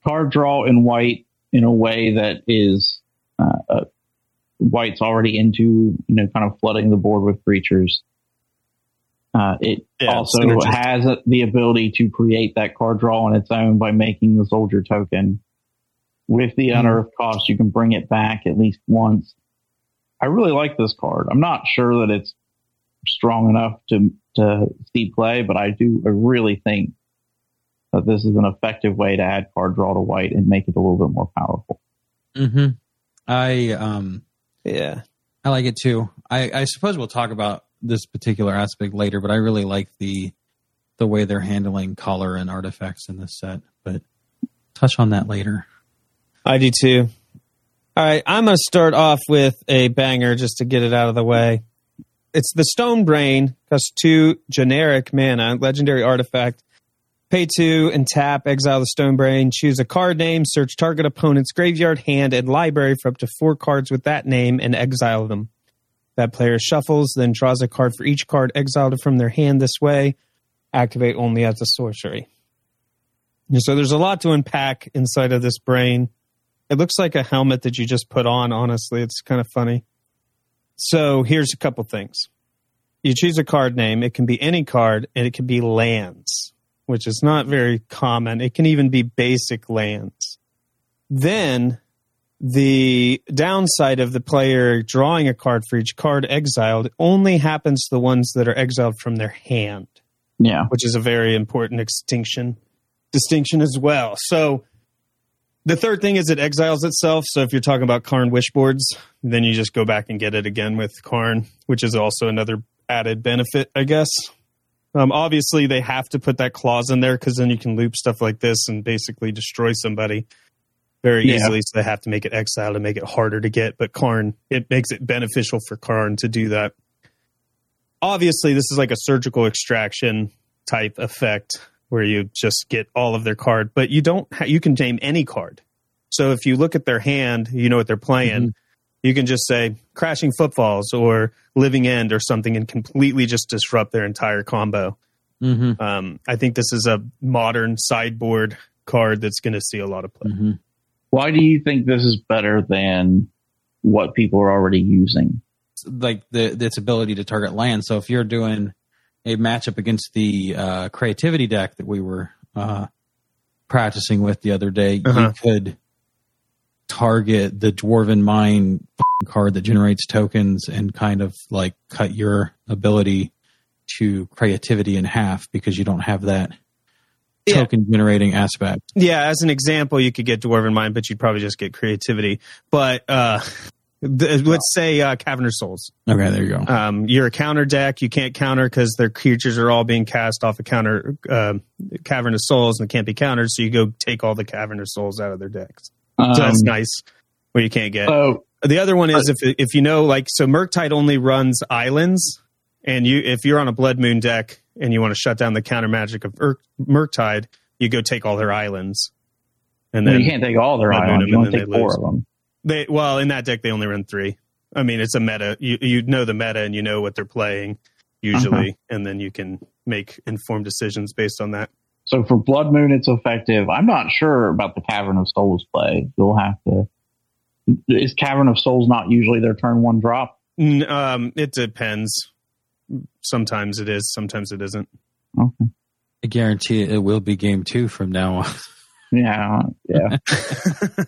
card draw in white in a way that is, uh, uh, white's already into, you know, kind of flooding the board with creatures. Uh, it Yeah, also has the ability to create that card draw on its own by making the soldier token. With the Mhm. unearthed cost, you can bring it back at least once. I really like this card. I'm not sure that it's strong enough to to see play, but I do I really think that this is an effective way to add card draw to white and make it a little bit more powerful. hmm I um yeah. I like it too. I, I suppose we'll talk about this particular aspect later, but I really like the the way they're handling color and artifacts in this set. But touch on that later. I do too. All right, I'm going to start off with a banger just to get it out of the way. It's the Stone Brain, costs two generic mana, legendary artifact. Pay two and tap, exile the Stone Brain, choose a card name, search target opponent's graveyard, hand, and library for up to four cards with that name and exile them. That player shuffles, then draws a card for each card exiled from their hand this way. Activate only as a sorcery. So there's a lot to unpack inside of this brain. It looks like a helmet that you just put on. Honestly, it's kind of funny. So here's a couple things. You choose a card name. It can be any card, and it can be lands, which is not very common. It can even be basic lands. Then the downside of the player drawing a card for each card exiled only happens to the ones that are exiled from their hand, Yeah. which is a very important extinction distinction as well. So the third thing is it exiles itself. So if you're talking about Karn wishboards, then you just go back and get it again with Karn, which is also another added benefit, I guess. Um, obviously, they have to put that clause in there because then you can loop stuff like this and basically destroy somebody very Yeah. easily. So they have to make it exile to make it harder to get. But Karn, it makes it beneficial for Karn to do that. Obviously, this is like a surgical extraction type effect where you just get all of their card, but you don't. Ha- you can name any card. So if you look at their hand, you know what they're playing. You can just say crashing footfalls or living end or something and completely just disrupt their entire combo. Mm-hmm. Um, I think this is a modern sideboard card that's going to see a lot of play. Mm-hmm. Why do you think this is better than what people are already using? Like the its ability to target land. So if you're doing a matchup against the uh, creativity deck that we were uh, practicing with the other day, Uh-huh. you could target the dwarven mine card that generates tokens and kind of like cut your ability to creativity in half because you don't have that Yeah. token generating aspect. Yeah, as an example, you could get Dwarven Mine, but you'd probably just get creativity. But uh, th- let's say uh, Cavern of Souls. Okay, there you go. Um, you're a counter deck. You can't counter because their creatures are all being cast off a counter uh, Cavern of Souls and can't be countered. So you go take all the Cavern of Souls out of their decks. Um, So that's nice. Where you can't get. So The other one is if if you know like so Murktide only runs islands, and you if you're on a Blood Moon deck and you want to shut down the counter magic of Ur- Murktide, you go take all their islands, and well, then you can't take all their Blood islands. You and then take they four lose. of them. they well in that deck they only run three. I mean it's a meta. You you know the meta and you know what they're playing usually, and then you can make informed decisions based on that. So for Blood Moon, it's effective. I'm not sure about the Cavern of Souls play. You'll have to. Is Cavern of Souls not usually their turn one drop? Um, it depends. Sometimes it is. Sometimes it isn't. Okay. I guarantee it will be game two from now on. Yeah, yeah. uh,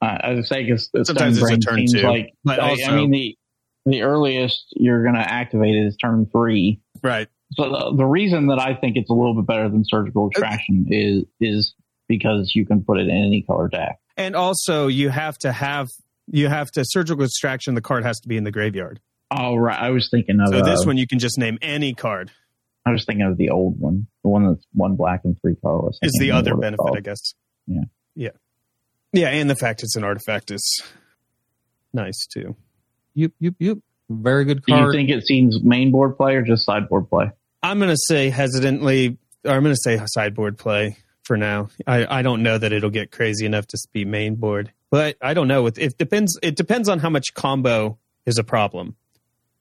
I was saying, because Sometimes it's a turn two, like. but I- also- I mean, the the earliest you're going to activate it is turn three. Right. So the, the reason that I think it's a little bit better than surgical extraction is is because you can put it in any color deck. And also, you have to have you have to surgical extraction. The card has to be in the graveyard. Oh right, I was thinking of So this uh, one, you can just name any card. I was thinking of the old one, the one that's one black and three colorless. Is the other benefit. I guess. Yeah. Yeah. Yeah, and the fact it's an artifact is nice too. Yup, yup, yup. Very good Do you think it seems main board play or just sideboard play? I'm going to say hesitantly, or I'm going to say sideboard play for now. I, I don't know that it'll get crazy enough to be main board, but I don't know. It, it depends. It depends on how much combo is a problem.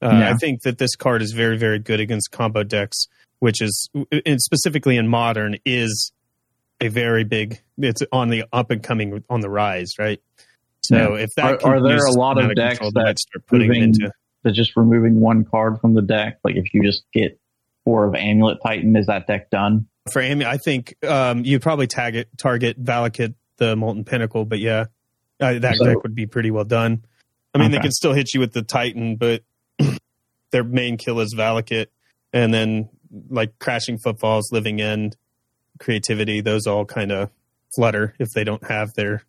Uh, Yeah. I think that this card is very, very good against combo decks, which is and specifically in modern is a very big. It's on the up and coming, on the rise, right? So if that Are- are there a lot of decks that start putting moving- into So just removing one card from the deck, like if you just get four of Amulet Titan, is that deck done? for Amy, I think um, you'd probably tag it, target Valakut, the Molten Pinnacle, but yeah, uh, that So- deck would be pretty well done. I mean, they can still hit you with the Titan, but their main kill is Valakut, and then like Crashing Footfalls, Living End, Creativity, those all kind of flutter if they don't have their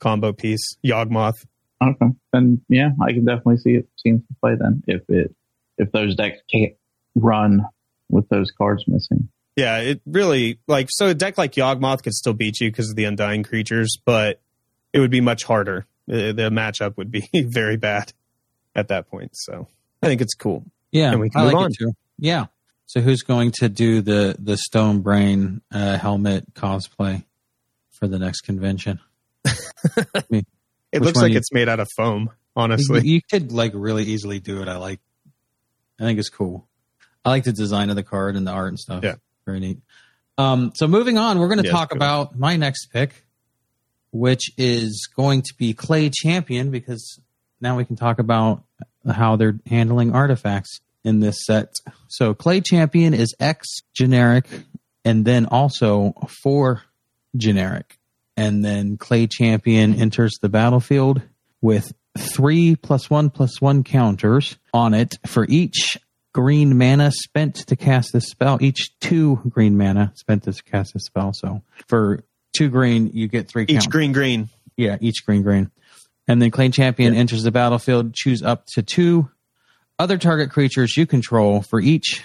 combo piece. Yawgmoth, Okay, then yeah, I can definitely see it seems to play then if it if those decks can't run with those cards missing. Yeah, it really like so a deck like Yawgmoth could still beat you because of the undying creatures, but it would be much harder. The, the matchup would be very bad at that point. So I think it's cool. yeah, and we can I move like on. it too. Yeah. So who's going to do the the Stone Brain uh, helmet cosplay for the next convention? It looks like you- it's made out of foam, You, honestly. you could like really easily do it. I like. I think it's cool. I like the design of the card and the art and stuff. Yeah. very neat. Um, so moving on, we're going to Yeah, talk about my next pick, which is going to be Clay Champion because now we can talk about how they're handling artifacts in this set. So Clay Champion is X generic and then also four generic. And then Clay Champion enters the battlefield with three plus one plus one counters on it for each green mana spent to cast this spell. Each two green mana spent to cast this spell. So for two green, you get three. Each green green. Yeah, each green green. And then Clay Champion enters the battlefield. Choose up to two other target creatures you control for each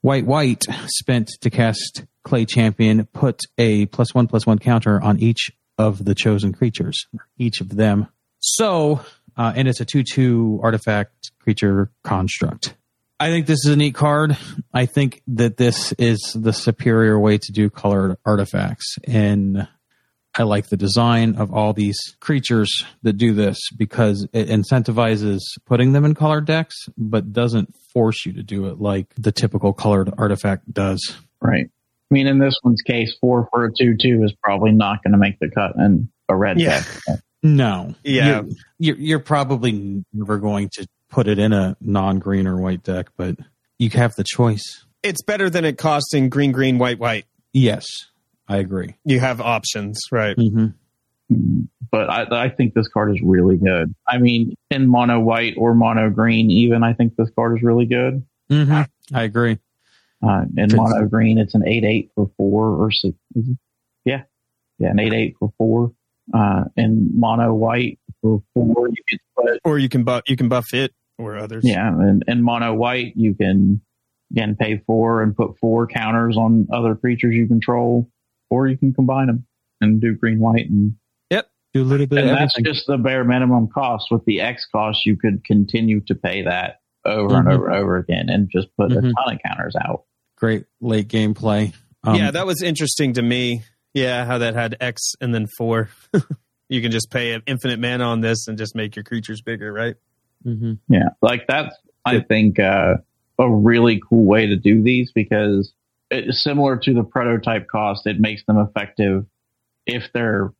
white white spent to cast Clay Champion. Put a plus one plus one counter on each of the chosen creatures, each of them. So, uh, and it's a two two artifact creature construct. I think this is a neat card. I think that this is the superior way to do colored artifacts. And I like the design of all these creatures that do this because it incentivizes putting them in colored decks, but doesn't force you to do it like the typical colored artifact does. Right. I mean, in this one's case, four for a two-two is probably not going to make the cut in a red Yeah. deck. No. Yeah. You're, you're, you're probably never going to put it in a non green or white deck, but you have the choice. It's better than it costing green green white white. Yes, I agree. You have options, right? hmm But I, I think this card is really good. I mean, in mono white or mono green, even I think this card is really good. hmm I agree. Uh, in mono green, it's an eight eight for four or six. Yeah, yeah, an eight eight for four. Uh, in mono white for four, you can put Or you can buff you can buff it or others. yeah, and in mono white, you can again pay four and put four counters on other creatures you control, or you can combine them and do green white and yep, Do a little bit and of that's everything. just the bare minimum cost. With the X cost, you could continue to pay that over and Mhm. over and over again, and just put Mhm. a ton of counters out. Great late game play. Um, yeah, that was interesting to me. Yeah, how that had X and then four. you can just pay an infinite mana on this and just make your creatures bigger, right? Mhm. Yeah, like that's I think uh, a really cool way to do these because it's similar to the prototype cost. It makes them effective if their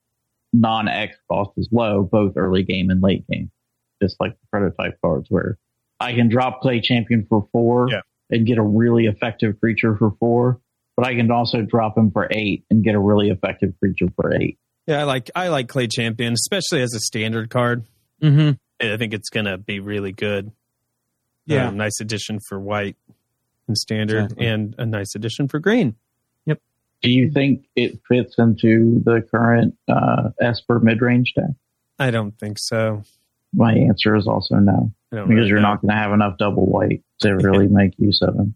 non-X cost is low, both early game and late game, just like the prototype cards where I can drop play champion for four Yeah. and get a really effective creature for four, but I can also drop him for eight and get a really effective creature for eight. Yeah, I like I like Clay Champion, especially as a standard card. Mhm. I think it's gonna be really good. Yeah. Uh, nice addition for white and standard, Exactly. and a nice addition for green. Yep. Do you think it fits into the current uh, Esper mid-range deck? I don't think so. My answer is also no, because really you're know. not going to have enough double white to really make use of them.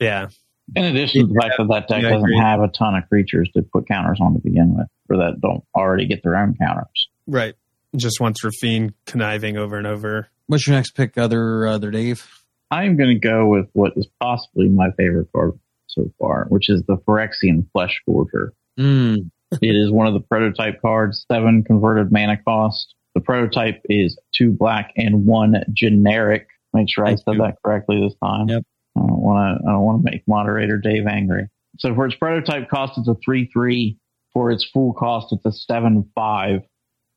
Yeah, In addition to the fact that that deck Yeah, doesn't have a ton of creatures to put counters on to begin with, or that don't already get their own counters. right. Just wants Raffine conniving over and over. What's your next pick, other other Dave? I'm going to go with what is possibly my favorite card so far, which is the Phyrexian Fleshgorger. Mm. it is one of the prototype cards, seven converted mana cost. The prototype is two black and one generic. Make sure I Thank said you. that correctly this time. Yep. I don't want to. I don't want to make moderator Dave angry. So for its prototype cost, it's a three three. For its full cost, it's a seven five.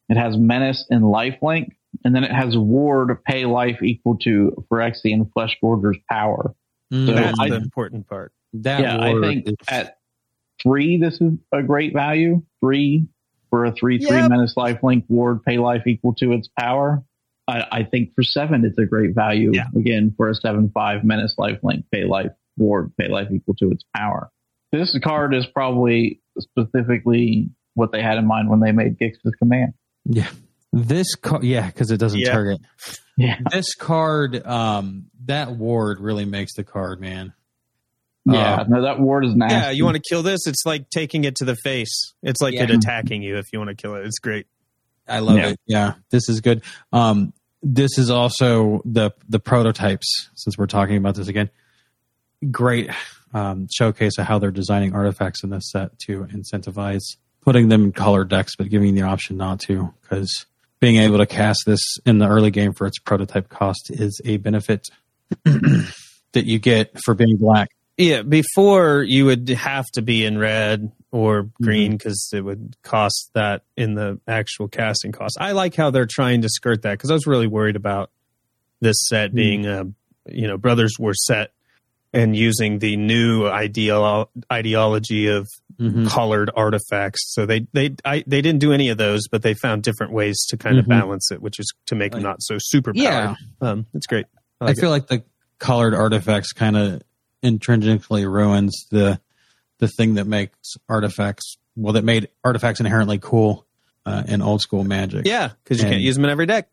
It has menace and lifelink, and then it has ward pay life equal to Phyrexian Fleshgorger's power. Mm. So That's I- the important part. that yeah, I think is- at three, this is a great value. Three for a three three Yep. menace life link ward pay life equal to its power. I, I think for seven, it's a great value Yeah. again for a seven five menace life link pay life ward pay life equal to its power. This card is probably specifically what they had in mind when they made Gix's command. Yeah. This card, yeah, because it doesn't Yeah. target. Yeah. This card, um, that ward really makes the card, man. Yeah, Uh, no, that ward is nasty. Yeah, you want to kill this? It's like taking it to the face. It's like Yeah. it attacking you if you want to kill it. It's great. I love Yeah. it. Yeah, this is good. Um, this is also the the prototypes. Since we're talking about this again, great um, showcase of how they're designing artifacts in this set to incentivize putting them in color decks, but giving the option not to. Because being able to cast this in the early game for its prototype cost is a benefit that you get for being black. Yeah, before you would have to be in red or Mm-hmm. green because it would cost that in the actual casting cost. I like how they're trying to skirt that because I was really worried about this set Mm. being a you know Brothers War set and using the new ideal ideology of Mhm. colored artifacts. So they they I, they didn't do any of those, but they found different ways to kind of Mhm. balance it, which is to make them Like- not so super powered. Yeah. um, it's great. I, I like it. feel like the colored artifacts kind of intrinsically ruins the the thing that makes artifacts well that made artifacts inherently cool uh, in old school magic. yeah, because you And- can't use them in every deck.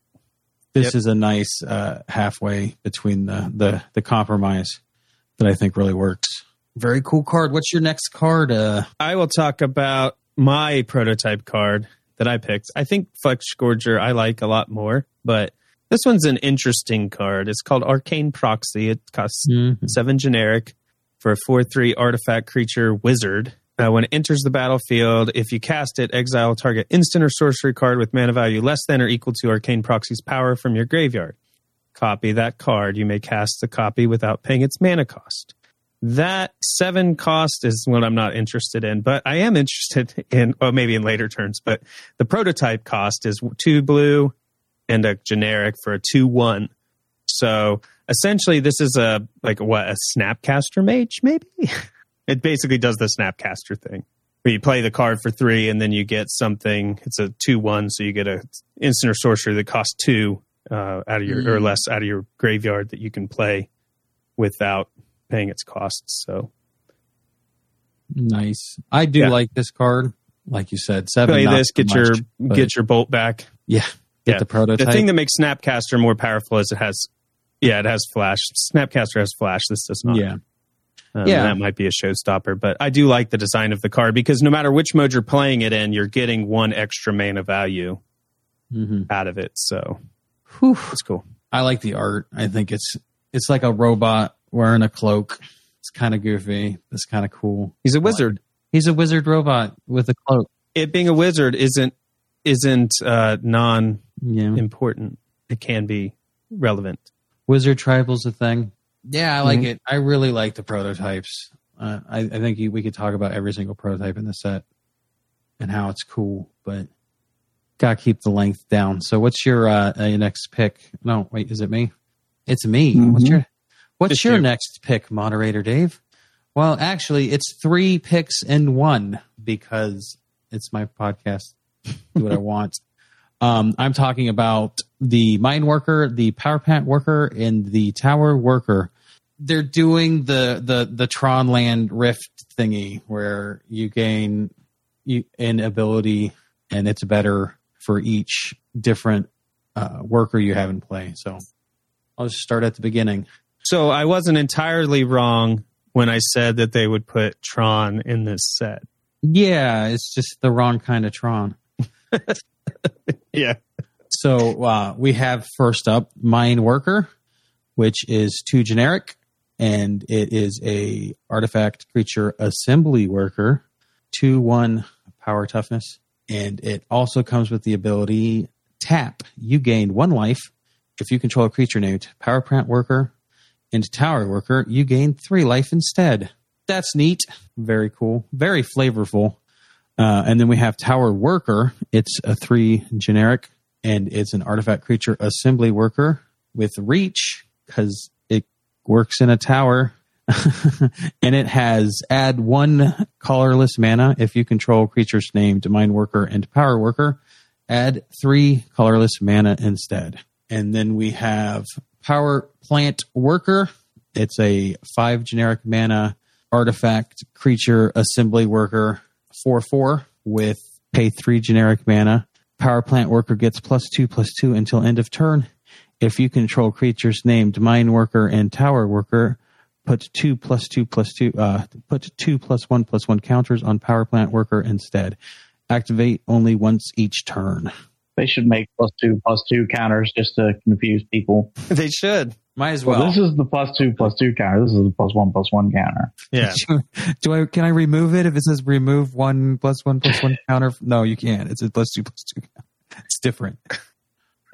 this Yep. is a nice uh, halfway between the, the the compromise that I think really works. Very cool card. What's your next card? Uh, I will talk about my prototype card that I picked. I think Fleshgorger I like a lot more, but this one's an interesting card. It's called Arcane Proxy. It costs seven generic for a 4 3 artifact creature wizard. Uh, when it enters the battlefield, if you cast it, exile target instant or sorcery card with mana value less than or equal to Arcane Proxy's power from your graveyard. Copy that card. You may cast the copy without paying its mana cost. That seven cost is what I'm not interested in, but I am interested in, well, maybe in later turns, but the prototype cost is two blue and a generic for a 2 1. So essentially, this is a, like, what, a Snapcaster mage, maybe? it basically does the Snapcaster thing. Where you play the card for three, and then you get something. It's a two-one, so you get a instant or sorcery that costs two uh, out of your or Mm. less out of your graveyard that you can play without paying its costs. So nice. I do Yeah. like this card. Like you said, seven. play this, get your much, but get your bolt back. yeah, get yeah. the prototype. The thing that makes Snapcaster more powerful is it has, yeah, it has flash. Snapcaster has flash. This does not. yeah, Um, Yeah. that might be a showstopper. But I do like the design of the card because no matter which mode you're playing it in, you're getting one extra mana value hmm out of it. So Whew. it's cool. I like the art. I think it's it's like a robot wearing a cloak. It's kind of goofy. It's kind of cool. He's a wizard. He's a wizard robot with a cloak. It being a wizard isn't isn't uh, non Yeah, important. It can be relevant. wizard tribal's a thing. Yeah, I like Mhm. it. I really like the prototypes. Uh, I, I think you, we could talk about every single prototype in the set and how it's cool, but gotta keep the length down. So, what's your uh, uh, your next pick? No, wait, is it me? It's me. What's Mhm. your What's Just your you. next pick, moderator Dave? Well, actually, it's three picks in one because it's my podcast. Do what I want. Um, I'm talking about the mine worker, the power plant worker, and the tower worker. They're doing the the the Tron Land Rift thingy where you gain you, an ability, and it's better for each different uh, worker you have in play. So I'll just start at the beginning. So I wasn't entirely wrong when I said that they would put Tron in this set. Yeah, it's just the wrong kind of Tron. Yeah. So uh, we have first up Mine Worker, which is too generic, and it is a artifact creature assembly worker, two one power toughness, and it also comes with the ability tap. You gain one life if you control a creature named Power Plant Worker and Tower Worker. You gain three life instead. That's neat. Very cool. Very flavorful. Uh, and then we have Tower Worker. It's a three generic, and it's an artifact creature assembly worker with reach because it works in a tower. and it has add one colorless mana if you control creatures named Mine Worker and Power Worker. Add three colorless mana instead. And then we have Power Plant Worker. It's a five generic mana artifact creature assembly worker 4 4 with pay three generic mana. Power plant worker gets plus two plus two until end of turn. If you control creatures named mine worker and tower worker, put two plus two plus two uh put two plus one plus one counters on power plant worker instead. Activate only once each turn. They should make plus two plus two counters just to confuse people. They should. Might as Well, well. this is the plus two plus two counter. This is the plus one plus one counter. Yeah. Do I can I remove it if it says remove one plus one plus one counter? No, you can't. It's a plus two plus two. It's different.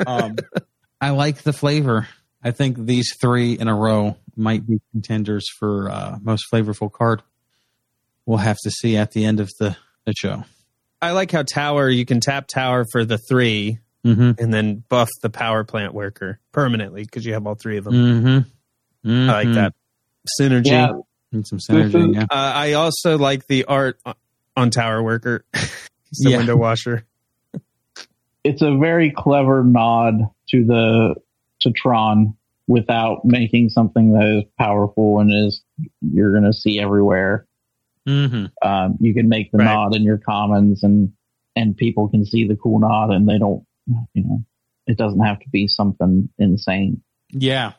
Um, I like the flavor. I think these three in a row might be contenders for uh, most flavorful card. we'll have to see at the end of the, the show. I like how tower you can tap tower for the three Mm-hmm. and then buff the power plant worker permanently because you have all three of them. Mm-hmm. I like that synergy. Yeah, Need some synergy. Yeah. Uh, I also like the art on tower worker. He's the Yeah. window washer. it's a very clever nod to the to Tron without making something that is powerful and is you're going to see everywhere. Mm-hmm. Um, you can make the Right. nod in your commons and and people can see the cool nod and they don't you know it doesn't have to be something insane. Yeah.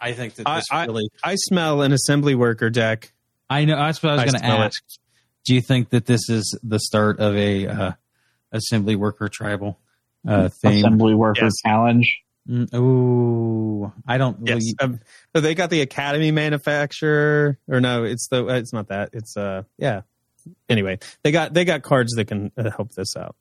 I think that this I- really. I smell an assembly worker deck. I know. That's what I was I going to smell it. ask. Do you think that this is the start of a uh, assembly worker tribal uh, theme? Assembly worker Yes. challenge. Mm, ooh, I don't. well, Yes, you- um, so they got the Academy Manufactor, or no, it's the it's not that. It's uh yeah. Anyway, they got they got cards that can uh, help this out.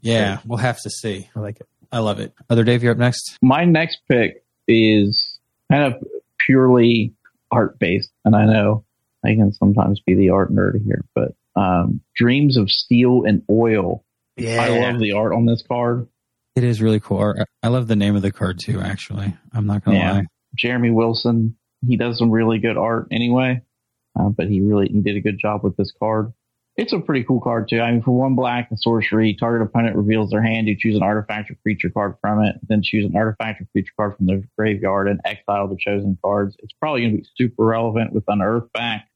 yeah, we'll have to see. I like it. I love it. Other Dave, you're up next. My next pick is kind of purely art based, and I know I can sometimes be the art nerd here, but um, Dreams of Steel and Oil. Yeah, I love the art on this card. It is really cool. I love the name of the card too. Actually, I'm not gonna Yeah. lie. Jeremy Wilson, he does some really good art anyway, uh, but he really he did a good job with this card. It's a pretty cool card too. I mean, for one black and sorcery, target opponent reveals their hand. You choose an artifact or creature card from it, then choose an artifact or creature card from the graveyard and exile the chosen cards. It's probably going to be super relevant with Unearth back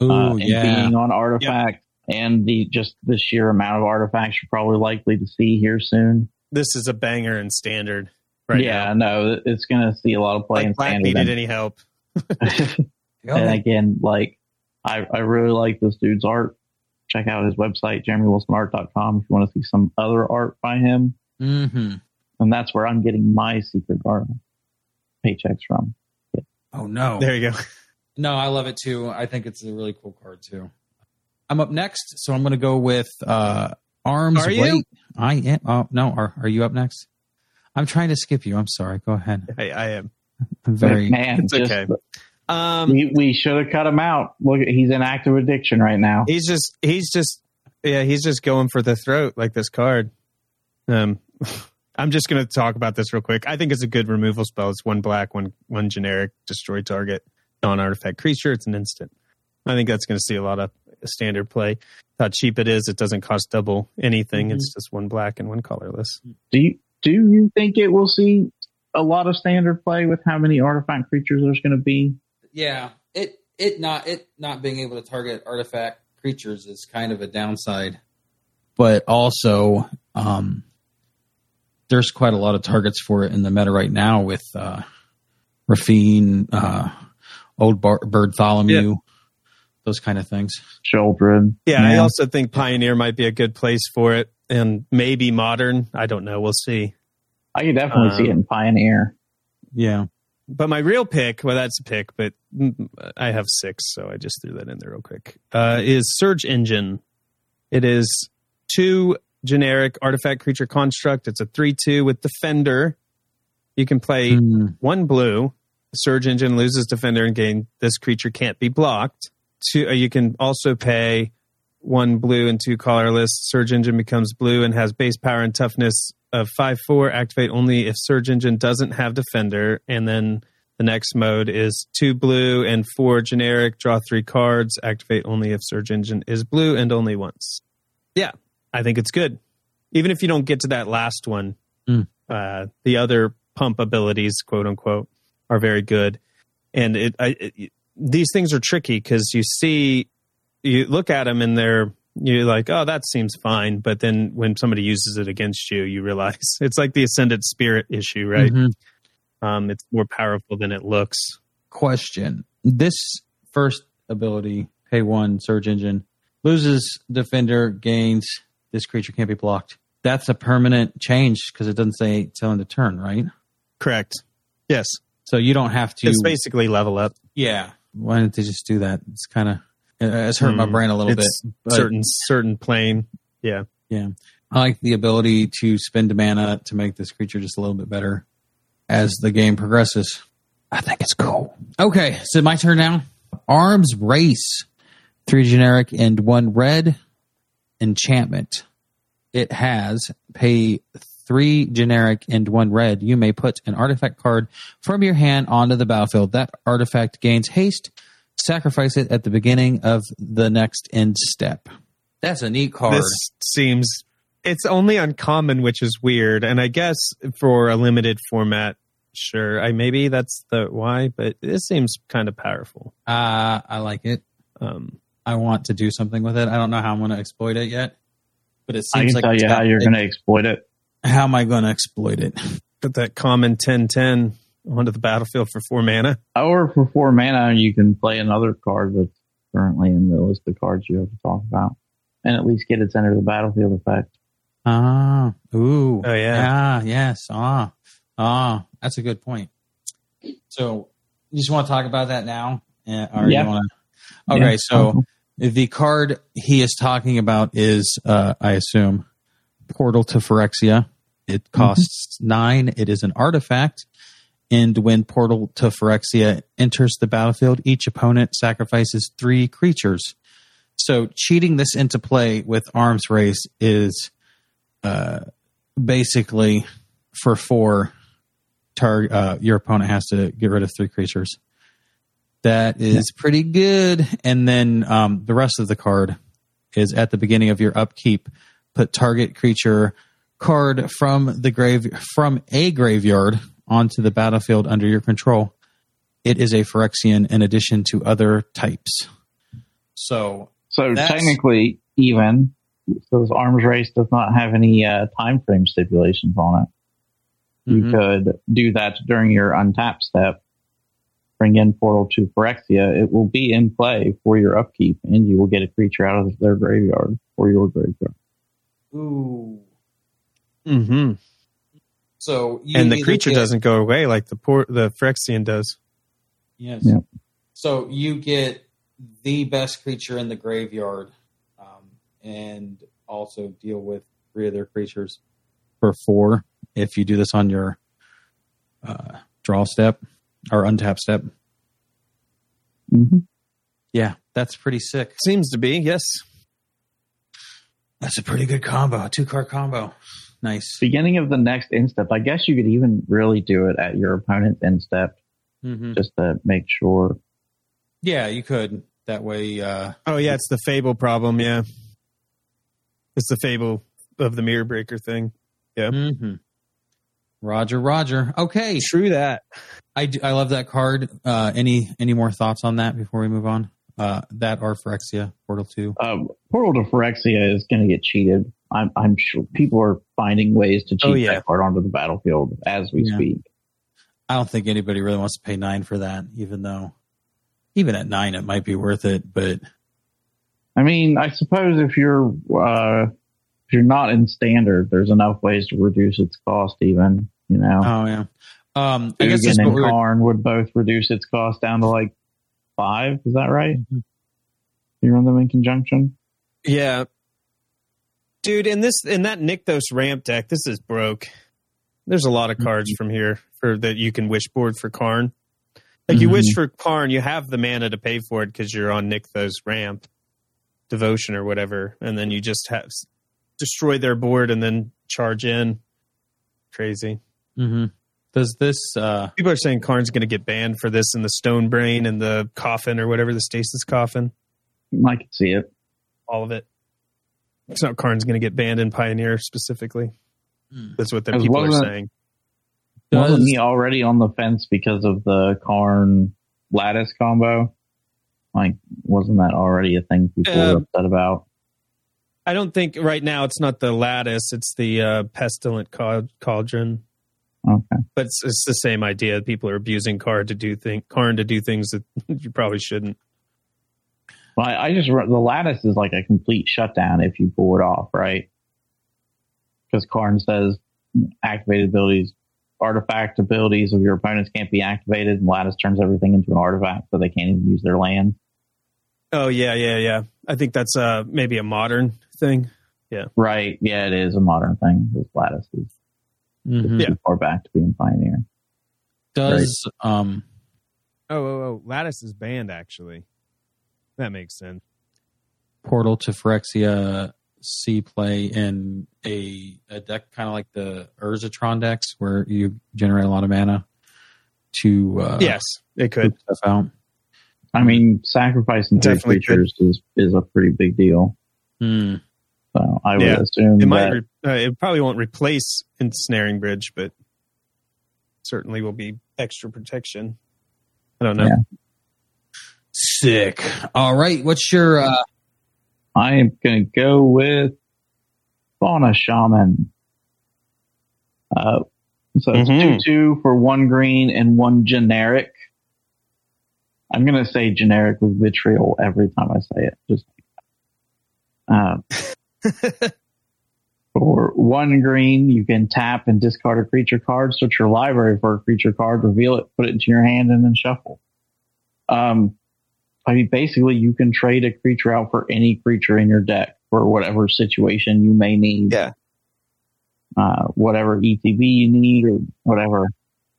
Ooh, uh, and yeah. being on artifact and the just the sheer amount of artifacts you're probably likely to see here soon. This is a banger in standard. Right yeah, now. no, it's going to see a lot of play in like Black standard. needed and- any help. and again, like I, I really like this dude's art. Check out his website, jeremywilsonart.com, if you want to see some other art by him. Mm-hmm. And that's where I'm getting my secret art paychecks from. Oh no. There you go. No, I love it too. I think it's a really cool card too. I'm up next, so I'm going to go with uh, Arms Are you? Weight. I am. Oh no, are are you up next? I'm trying to skip you. I'm sorry. Go ahead. I, I am. I'm very. Man, It's just, okay. Um, we, we should have cut him out. Look, he's in active addiction right now. he's just he's just yeah he's just going for the throat like this card um i'm just going to talk about this real quick i think it's a good removal spell it's one black one one generic destroy target non-artifact creature it's an instant i think that's going to see a lot of standard play. How cheap it is it doesn't cost double anything. It's just one black and one colorless. Do you, do you think it will see a lot of standard play with how many artifact creatures there's going to be? Yeah, it it not it not being able to target artifact creatures is kind of a downside, but also um, there's quite a lot of targets for it in the meta right now with uh, Raffine, uh, Old Bar- Birdtholomew, those kind of things. Children. yeah, i also think pioneer might be a good place for it and maybe modern i don't know we'll see I could definitely Um, see it in Pioneer. Yeah, But my real pick, well, that's a pick, but I have six, so I just threw that in there real quick. Uh, is Surge Engine. It is two generic artifact creature construct. It's a three-two with Defender. You can play Mm, one blue. Surge Engine loses Defender and gain this creature can't be blocked. Two, uh, you can also pay one blue and two colorless. Surge Engine becomes blue and has base power and toughness of five four. Activate only if Surge Engine doesn't have Defender. And then the next mode is two blue and four generic. Draw three cards. Activate only if Surge Engine is blue and only once. Yeah, I think it's good. Even if you don't get to that last one, Mm. uh, the other pump abilities, quote unquote, are very good. And it, I, it these things are tricky because you see, you look at them and they're you're like, oh, that seems fine. But then when somebody uses it against you, you realize it's like the Ascendant Spirit issue, right? mhm. Um, it's more powerful than it looks. question. This first ability, pay one, Surge Engine, loses defender, gains, this creature can't be blocked. That's a permanent change because it doesn't say till end of turn, right? Correct. Yes, So you don't have to. it's basically level up. yeah. Why didn't they just do that? It's kind of, it's hurt my Hmm. brain a little bit. Certain certain plane. Yeah, yeah. I like the ability to spend mana to make this creature just a little bit better as the game progresses. I think it's cool. Okay, so my turn now. Arms Race. three generic and one red enchantment. It has pay three generic and one red. You may put an artifact card from your hand onto the battlefield. That artifact gains haste. Sacrifice it at the beginning of the next end step. That's a neat card. This seems it's only uncommon, which is weird. And I guess for a limited format, sure, I maybe that's the why, but this seems kind of powerful. Uh, I like it. Um, I want to do something with it. I don't know how I'm going to exploit it yet, but it I seems can like tell you how you're going to exploit it. How am I going to exploit it? put that common 10-10 onto the battlefield for four mana. Or for four mana, you can play another card that's currently in the list of cards you have to talk about, and at least get its enter the battlefield effect. Ah, ooh, Oh, yeah. ah, yes, ah, ah. That's a good point. So, you just want to talk about that now, Uh, or Yeah. you want to? Okay, Yeah. so the card he is talking about is, uh, I assume, Portal to Phyrexia. It costs nine. It is an artifact. And when Portal to Phyrexia enters the battlefield, each opponent sacrifices three creatures. So cheating this into play with Arms Race is uh, basically for four, tar- uh, your opponent has to get rid of three creatures. That is pretty good. And then um, the rest of the card is at the beginning of your upkeep. Put target creature card from the grave from a graveyard onto the battlefield under your control. It is a Phyrexian in addition to other types. So So technically, even so, this arms race does not have any uh, time frame stipulations on it. You mhm. could do that during your untap step. Bring in Portal to Phyrexia. It will be in play for your upkeep, and you will get a creature out of their graveyard or your graveyard. Ooh. Mm-hmm. So you And the creature get- doesn't go away like the poor the Phyrexian does. Yes. Yeah. So you get the best creature in the graveyard, um, and also deal with three other creatures for four. If you do this on your uh, draw step or untap step, Mm-hmm. yeah, that's pretty sick. Seems to be, yes. That's a pretty good combo, two card combo. Nice. Beginning of the next instep, I guess you could even really do it at your opponent's instep hmm just to make sure. Yeah, you could. That way, uh, Oh yeah, it's the Fable problem, yeah. It's the Fable of the Mirror Breaker thing. mhm. Roger, Roger. Okay, True that. I, do, I love that card. Uh, any any more thoughts on that before we move on? Uh, that or Phyrexia Portal Two. Uh, Portal to Phyrexia is going to get cheated. I'm, I'm sure people are finding ways to cheat Oh, yeah. that card onto the battlefield as we Yeah. speak. I don't think anybody really wants to pay nine for that, even though even at nine it might be worth it. But I mean, I suppose if you're uh, if you're not in standard, there's enough ways to reduce its cost. Even you know, oh yeah, um, I guess Dugan and we were, Karn would both reduce its cost down to like five. Is that right? Mm-hmm. You run them in conjunction. Yeah. Dude, in this in that Nykthos ramp deck, this is broke. There's a lot of cards from here for that you can wish board for Karn. Like you wish for Karn, you have the mana to pay for it because you're on Nykthos ramp, devotion or whatever, and then you just have destroy their board and then charge in. Crazy. hmm Does this? Uh, People are saying Karn's going to get banned for this in the Stone Brain and the coffin or whatever the stasis coffin. I can see it. all of it. It's not Karn's going to get banned in Pioneer specifically. Hmm. That's what the people are wasn't- saying. Wasn't he already on the fence because of the Karn lattice combo? Like, wasn't that already a thing people were Um, upset about? I don't think right now it's not the lattice; it's the uh, pestilent Cal- cauldron. Okay. But it's, it's the same idea. People are abusing Karn to do thing Karn to do things that you probably shouldn't. Well, I, I just the lattice is like a complete shutdown if you pull it off, right? Because Karn says activated abilities, artifact abilities of your opponents can't be activated, and lattice turns everything into an artifact, so they can't even use their land. Oh yeah, yeah, yeah. I think that's uh, maybe a modern thing. Yeah. Right? Yeah, it is a modern thing. This lattice is mhm. Yeah. too far back to be in Pioneer. does um Oh, oh, oh! Lattice is banned. Actually, that makes sense. Portal to Phyrexia see play in a, a deck kind of like the Urzatron decks where you generate a lot of mana to uh, yes, it could. stuff out. I mean, sacrificing three Definitely could. creatures is, is a pretty big deal. Hmm. So I would Yeah. assume It might. that Re- uh, it probably won't replace ensnaring bridge, but certainly will be extra protection. I don't know. Yeah. Sick. All right. What's your uh, I am going to go with Fauna Shaman. Uh, so it's Mhm. two two for one green and one generic. I'm going to say generic with vitriol every time I say it. Just um, for one green, you can tap and discard a creature card, search your library for a creature card, reveal it, put it into your hand, and then shuffle. Um, I mean, basically, you can trade a creature out for any creature in your deck for whatever situation you may need. Yeah. Uh, whatever ETB you need or whatever.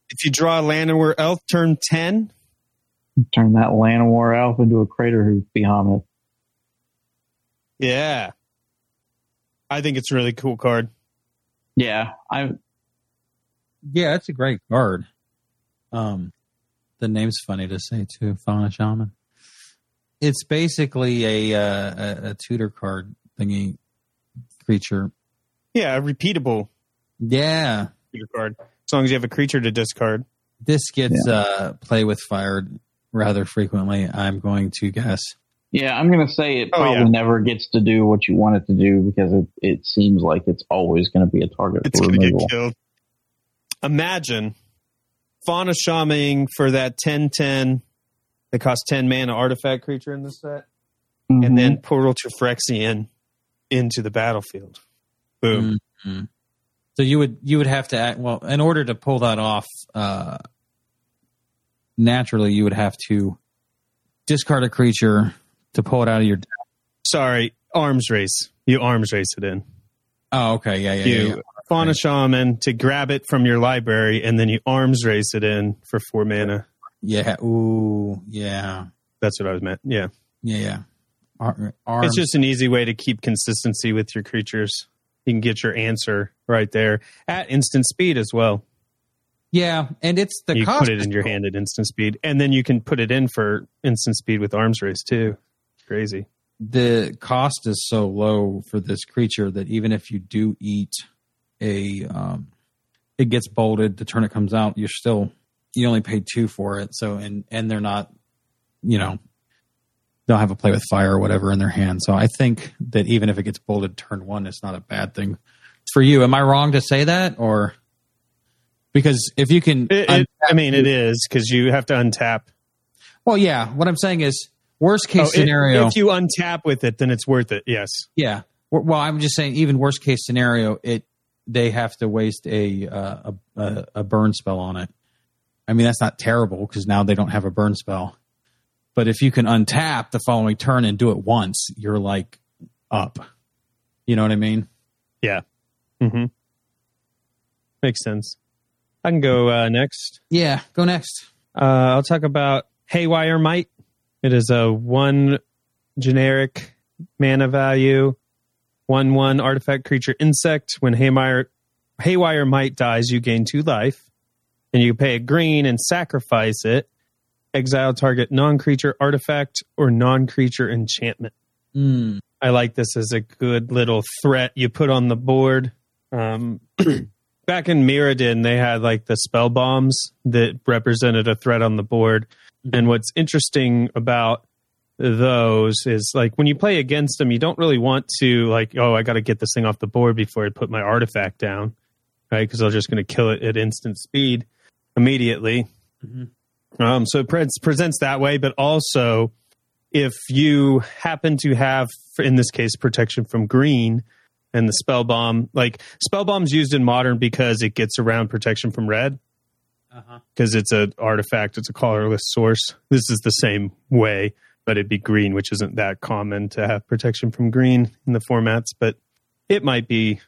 If you draw a Llanowar Elf turn ten, Turn that Llanowar Elf into a Craterhoof Behemoth. yeah, I think it's a really cool card. Yeah, I yeah, it's a great card. Um, the name's funny to say too, Fauna Shaman. It's basically a uh, a, a tutor card thingy creature. Yeah, repeatable Yeah, creature card. As long as you have a creature to discard. this gets uh, play with fire rather frequently. I'm going to guess. Yeah, I'm gonna say it Oh, probably yeah. never gets to do what you want it to do because it, it seems like it's always gonna be a target It's for going to get removal. killed. Imagine fauna shamming for that 10 10 that costs 10 mana artifact creature in the set, Mhm. and then portal to Phyrexian into the battlefield. Boom. Mhm. So you would you would have to act well in order to pull that off. Uh, naturally, you would have to discard a creature to pull it out of your. Sorry, arms race. You arms race it in. Oh, okay, yeah, yeah, you yeah. yeah. fauna shaman to grab it from your library, and then you arms race it in for four mana. Yeah. Ooh, yeah, That's what I was meant. Yeah. yeah, yeah. Ar- arms. It's just an easy way to keep consistency with your creatures. You can get your answer right there at instant speed as well. yeah, and it's the you cost. put it in your hand at instant speed, and then you can put it in for instant speed with arms race too. It's crazy. The cost is so low for this creature that even if you do eat a, um, it gets bolted. The turn it comes out, you're still you only paid two for it. So and and they're not, you know, they'll have a play with fire or whatever in their hand. So I think that even if it gets bolted turn one, it's not a bad thing for you. Am I wrong to say that or? Because if you can, It, it, I mean, it is because you have to untap. well, yeah. What I'm saying is, worst case Oh, scenario. If you untap with it, then it's worth it. Yes. Yeah. Well, I'm just saying, even worst case scenario, it they have to waste a uh, a, a burn spell on it. I mean, that's not terrible because now they don't have a burn spell. But if you can untap the following turn and do it once, you're like up. You know what I mean? Yeah. hmm Makes sense. I can go uh, next. Yeah. Go next. Uh, I'll talk about Haywire Mite. It is a one generic mana value, one one artifact creature insect. When Haywire Haywire Mite dies, you gain two life, and you pay a green and sacrifice it. Exile target non-creature artifact or non-creature enchantment. Mm. I like this as a good little threat you put on the board. Um, back in Mirrodin, they had like the spell bombs that represented a threat on the board. And what's interesting about those is like when you play against them, you don't really want to like, oh, I got to get this thing off the board before I put my artifact down, right? Because I'm just going to kill it at instant speed immediately. Mhm. Um, so it pre- presents that way, but also if you happen to have, in this case, protection from green and the spell bomb, like spell bomb's used in modern because it gets around protection from red Uh-huh. because it's an artifact, it's a colorless source. This is the same way, but it'd be green, which isn't that common to have protection from green in the formats, but it might be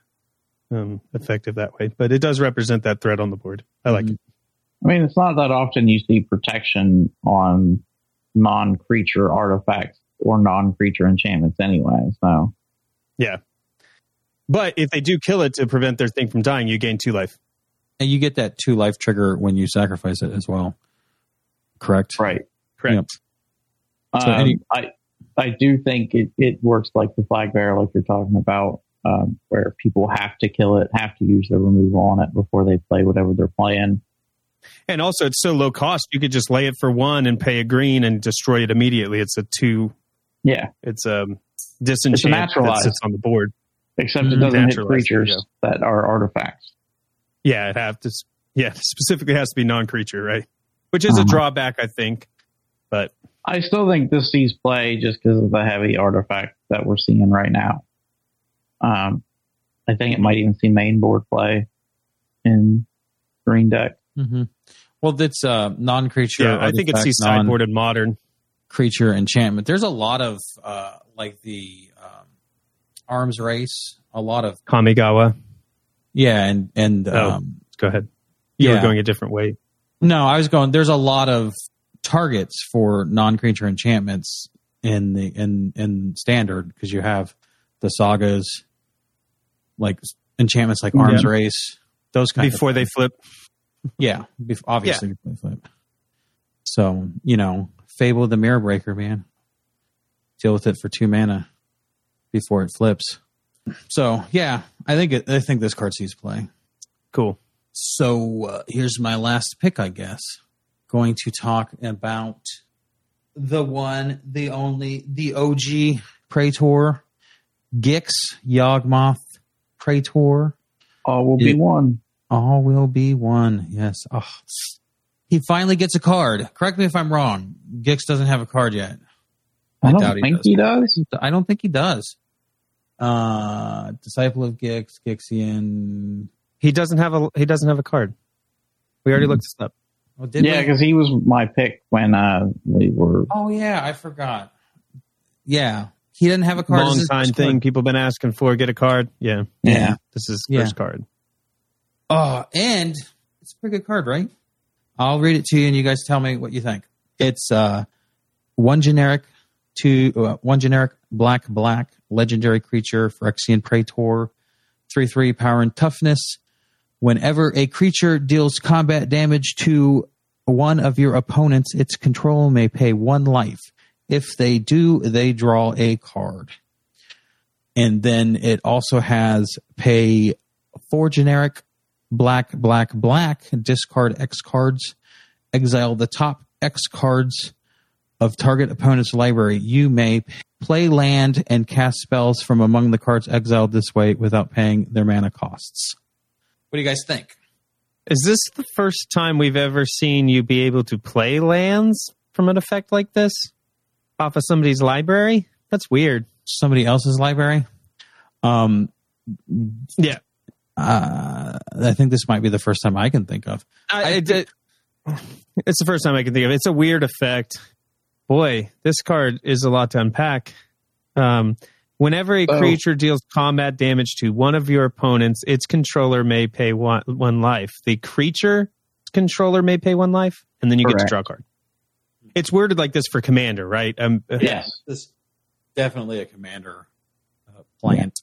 um, effective that way. But it does represent that threat on the board. I like Mhm. it. I mean, it's not that often you see protection on non-creature artifacts or non-creature enchantments anyway. So Yeah. But if they do kill it to prevent their thing from dying, you gain two life. And you get that two life trigger when you sacrifice it as well. Correct? right. Correct. Yep. So Um, any- I I do think it, it works like the flag bearer, like you're talking about, um, where people have to kill it, have to use their removal on it before they play whatever they're playing. And also, it's so low cost. You could just lay it for one and pay a green and destroy it immediately. It's a two. Yeah, It's a disenchant that naturalized. sits on the board. except it Mhm. doesn't hit creatures yeah. that are artifacts. Yeah, it have to. Yeah, specifically has to be non-creature, right? Which is a Uh-huh. drawback, I think. But I still think this sees play just because of the heavy artifact that we're seeing right now. Um, I think it might even see main board play in green deck. Mm-hmm. Well, that's uh, non-creature. yeah, I think it sees artifact, sideboard and modern. non-creature enchantment. There's a lot of uh, like the um, arms race. A lot of Kamigawa. Yeah, and and Oh. um, Go ahead. You Yeah. were going a different way. no, I was going. There's a lot of targets for non-creature enchantments in the in in standard because you have the sagas, like enchantments like arms Yeah. race. Those kind Before they flip. Yeah, bef- obviously before they flip. So you know, Fable of the Mirror Breaker, man. Deal with it for two mana before it flips. So yeah, I think it, I think this card sees play. Cool. So uh, here's my last pick, I guess. Going to talk about the one, the only, the OG Praetor, Gix Yawgmoth Praetor. All will be one. All will be one. Yes. Oh. He finally gets a card. Correct me if I'm wrong. Gix doesn't have a card yet. I, I don't doubt he think does. he does. I don't think he does. Uh, Disciple of Gix, Gixian. He doesn't have a he doesn't have a card. We already looked this up. Oh, did Yeah, because he was my pick when uh, we were. Oh yeah, I forgot. Yeah, he didn't have a card. Long time thing. card. People been asking for. Get a card. Yeah. Yeah. This is Yeah. first card. Oh, and it's a pretty good card, right? I'll read it to you, and you guys tell me what you think. It's uh, one generic, two, uh, one generic black black legendary creature, Phyrexian Praetor, three three power and toughness. Whenever a creature deals combat damage to one of your opponents, its control may pay one life. If they do, they draw a card. And then it also has pay four generic black, black, black, discard X cards, exile the top X cards of target opponent's library. You may play land and cast spells from among the cards exiled this way without paying their mana costs. What do you guys think? Is this the first time we've ever seen you be able to play lands from an effect like this off of somebody's library? That's weird. Somebody else's library? Um, Yeah. uh, I think this might be the first time I can think of. I, it- it- it's the first time I can think of. It's a weird effect. Boy, this card is a lot to unpack. Um, whenever a Oh. creature deals combat damage to one of your opponents, its controller may pay one, one life. The creature's controller may pay one life, and then you get to draw a card. It's worded like this for commander, right? Um, Yes. This definitely a commander uh, plant.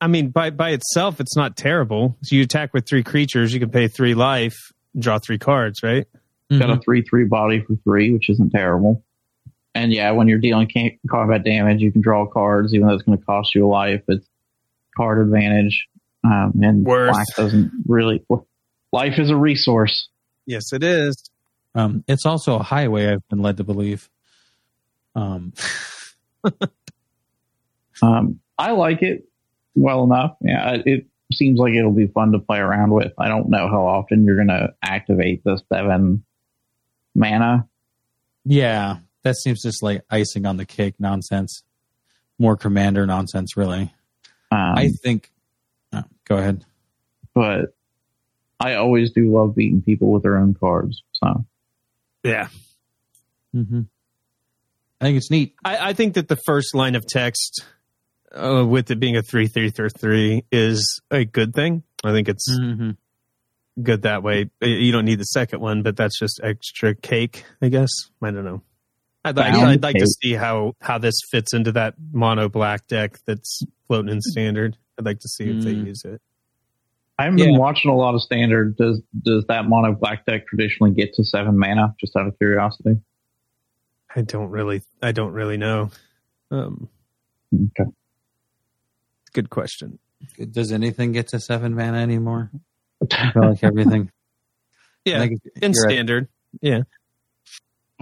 I mean, by by itself, it's not terrible. So you attack with three creatures, you can pay three life, draw three cards, right? Got a 3 3 body for 3, which isn't terrible. And yeah, when you're dealing ca- combat damage, you can draw cards, even though it's going to cost you a life. It's card advantage. Um, and Worth. black doesn't really. Life is a resource. Yes, it is. Um, it's also a highway. I've been led to believe. Um, Um, I like it well enough. Yeah, it seems like it'll be fun to play around with. I don't know how often you're going to activate the seven mana. yeah, that seems just like icing on the cake nonsense. More commander nonsense, really. Um, I think. oh, go ahead. but I always do love beating people with their own cards. So Yeah. hmm I think it's neat. I, I think that the first line of text, uh, with it being a three three three three, is a good thing. I think it's Mm-hmm. good that way. You don't need the second one, but that's just extra cake, I guess. I don't know. I'd like, Found I'd like to see how how this fits into that mono black deck that's floating in standard. I'd like to see if they Mm. use it. I haven't been watching a lot of standard. Does does that mono black deck traditionally get to seven mana? Just out of curiosity. I don't really I don't really know. Um, Okay. good question. Does anything get to seven mana anymore? I feel like everything. Yeah, in you're at- standard. Yeah.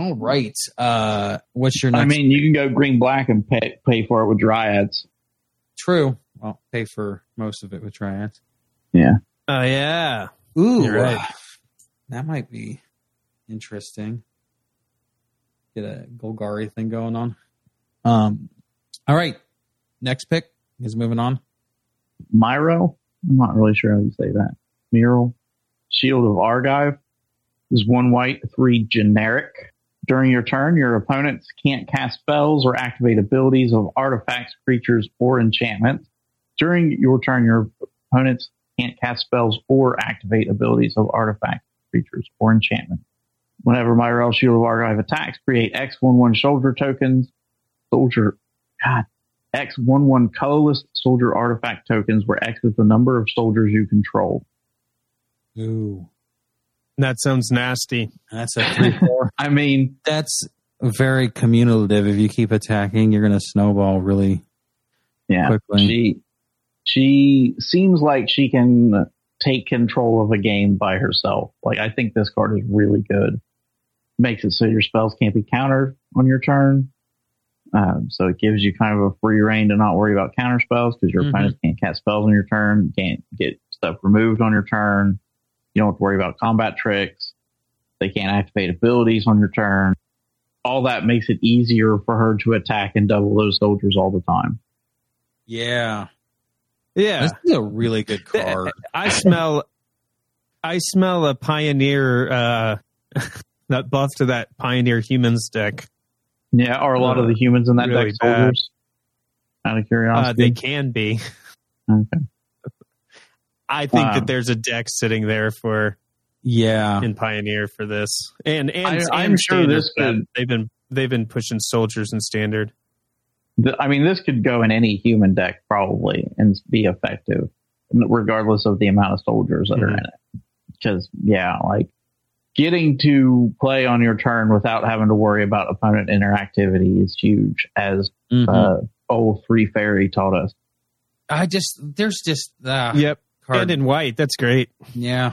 All right. Uh, what's your next? I mean, you can go green black and pay pay for it with dryads. true. Well, pay for most of it with dryads. Yeah. Oh yeah. Ooh, right. uh, that might be interesting. Get a Golgari thing going on. Um, all right. Next pick is moving on. Myro. I'm not really sure how you say that. Mural. Shield of Argive is one white, three generic. During your turn, your opponents can't cast spells or activate abilities of artifacts, creatures, or enchantments. During your turn, your opponents can't cast spells or activate abilities of artifacts, creatures, or enchantments. Whenever Myro Shield of Argive attacks, create X11 soldier tokens. Soldier, God, X11 colorless soldier artifact tokens, where X is the number of soldiers you control. Ooh, That sounds nasty. that's a three four. I mean, that's very cumulative. If you keep attacking, you're going to snowball really yeah, quickly. she she seems like she can take control of a game by herself. Like I think this card is really good. Makes it so your spells can't be countered on your turn. Um, so it gives you kind of a free reign to not worry about counter spells because your Mhm. opponents can't cast spells on your turn, can't get stuff removed on your turn. You don't have to worry about combat tricks. They can't activate abilities on your turn. All that makes it easier for her to attack and double those soldiers all the time. yeah, Yeah. this is a really good card. I smell I smell a pioneer uh that buff to that pioneer humans deck. Yeah, are a lot of the humans in that really deck bad. soldiers? Out of Uh, curiosity. they can be. okay. I think Um, that there's a deck sitting there for yeah, in Pioneer for this, and and, I- and I'm sure this could- they've been they've been pushing soldiers in standard. Th- I mean, this could go in any human deck probably and be effective, regardless of the amount of soldiers that are Mhm. in it. Because yeah, like getting to play on your turn without having to worry about opponent interactivity is huge, as Mhm. uh, old Teferi taught us. I just there's just uh, Yep, card. and in white. That's great. Yeah.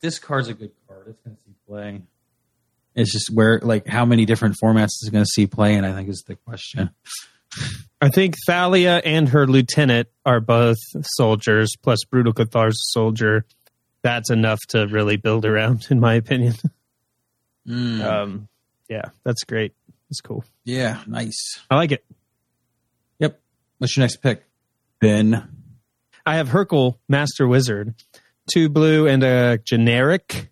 This card's a good card. It's going to see play. It's just where, like, how many different formats is it going to see play, and I think is the question. I think Thalia and her lieutenant are both soldiers, plus Brutal Cathar's soldier. That's enough to really build around, in my opinion. Mm. Um, yeah, that's great. That's cool. yeah, nice. I like it. Yep. What's your next pick? Ben. I have Hurkyl, Master Wizard, two blue and a generic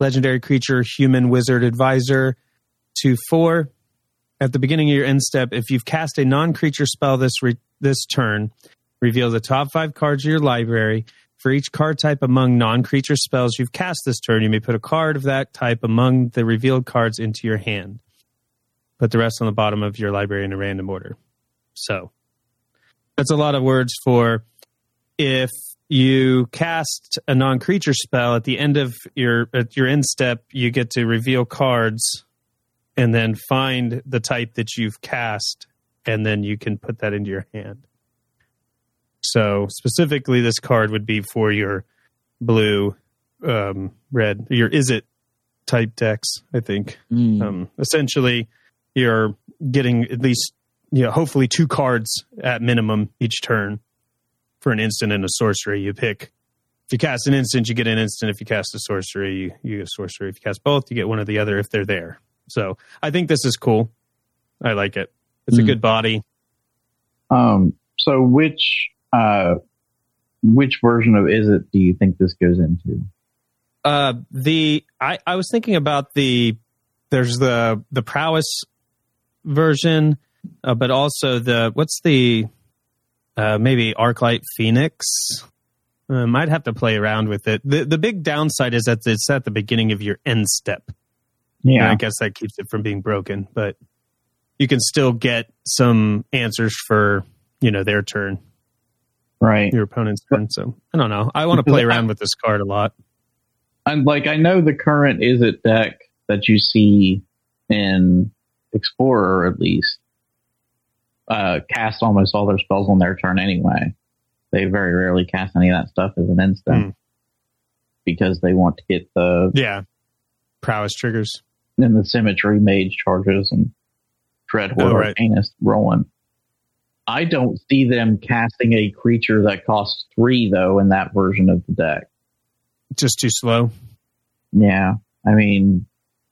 legendary creature, human wizard advisor, two four. At the beginning of your end step, if you've cast a non-creature spell this re- this turn, reveal the top five cards of your library. For each card type among non-creature spells you've cast this turn, you may put a card of that type among the revealed cards into your hand. Put the rest on the bottom of your library in a random order. So that's a lot of words for if you cast a non-creature spell at the end of your at your end step, you get to reveal cards and then find the type that you've cast, and then you can put that into your hand. So specifically, this card would be for your blue, um, red, your Izzet type decks. I think Mm. um, essentially you're getting at least you know hopefully two cards at minimum each turn for an instant and a sorcery you pick if you cast an instant you get an instant. If you cast a sorcery you, you get a sorcery. If you cast both you get one or the other if they're there. So i think this is cool. I like it. It's a Mm. good body. Um, so which uh, which version of Izzet do you think this goes into? uh the i i was thinking about the there's the the prowess version uh, but also the what's the uh maybe arclight phoenix uh, might have to play around with it the the big downside is that it's at the beginning of your end step And Yeah, i guess that keeps it from being broken but you can still get some answers for you know their turn, Right. your opponent's turn. So I don't know. I want to play around with this card a lot. And like I know the current Izzet deck that you see in Explorer at least uh, cast almost all their spells on their turn anyway. They very rarely cast any of that stuff as an instant Hmm. because they want to get the Yeah, prowess triggers. and the symmetry sage charges and dread horde Oh, right. arcanist rolling. I don't see them casting a creature that costs three though in that version of the deck. Just too slow. Yeah, I mean,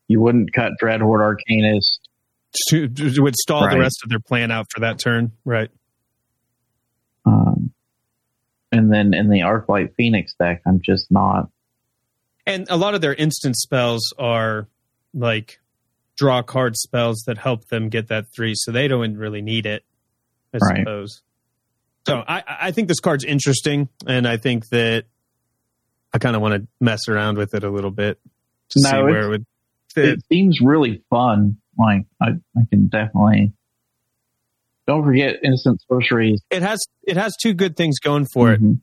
you wouldn't cut dread horde arcanist To, to- would stall Right. the rest of their plan out for that turn. Right. Um, and then in the Arclight Phoenix deck, I'm just not. And a lot of their instant spells are like draw card spells that help them get that three, so they don't really need it, I Right. suppose. So I, I think this card's interesting, and I think that I kind of want to mess around with it a little bit to No, see where it would fit. It seems really fun. Like I, I can definitely. Don't forget instant sorceries. It has it has two good things going for it. Mhm.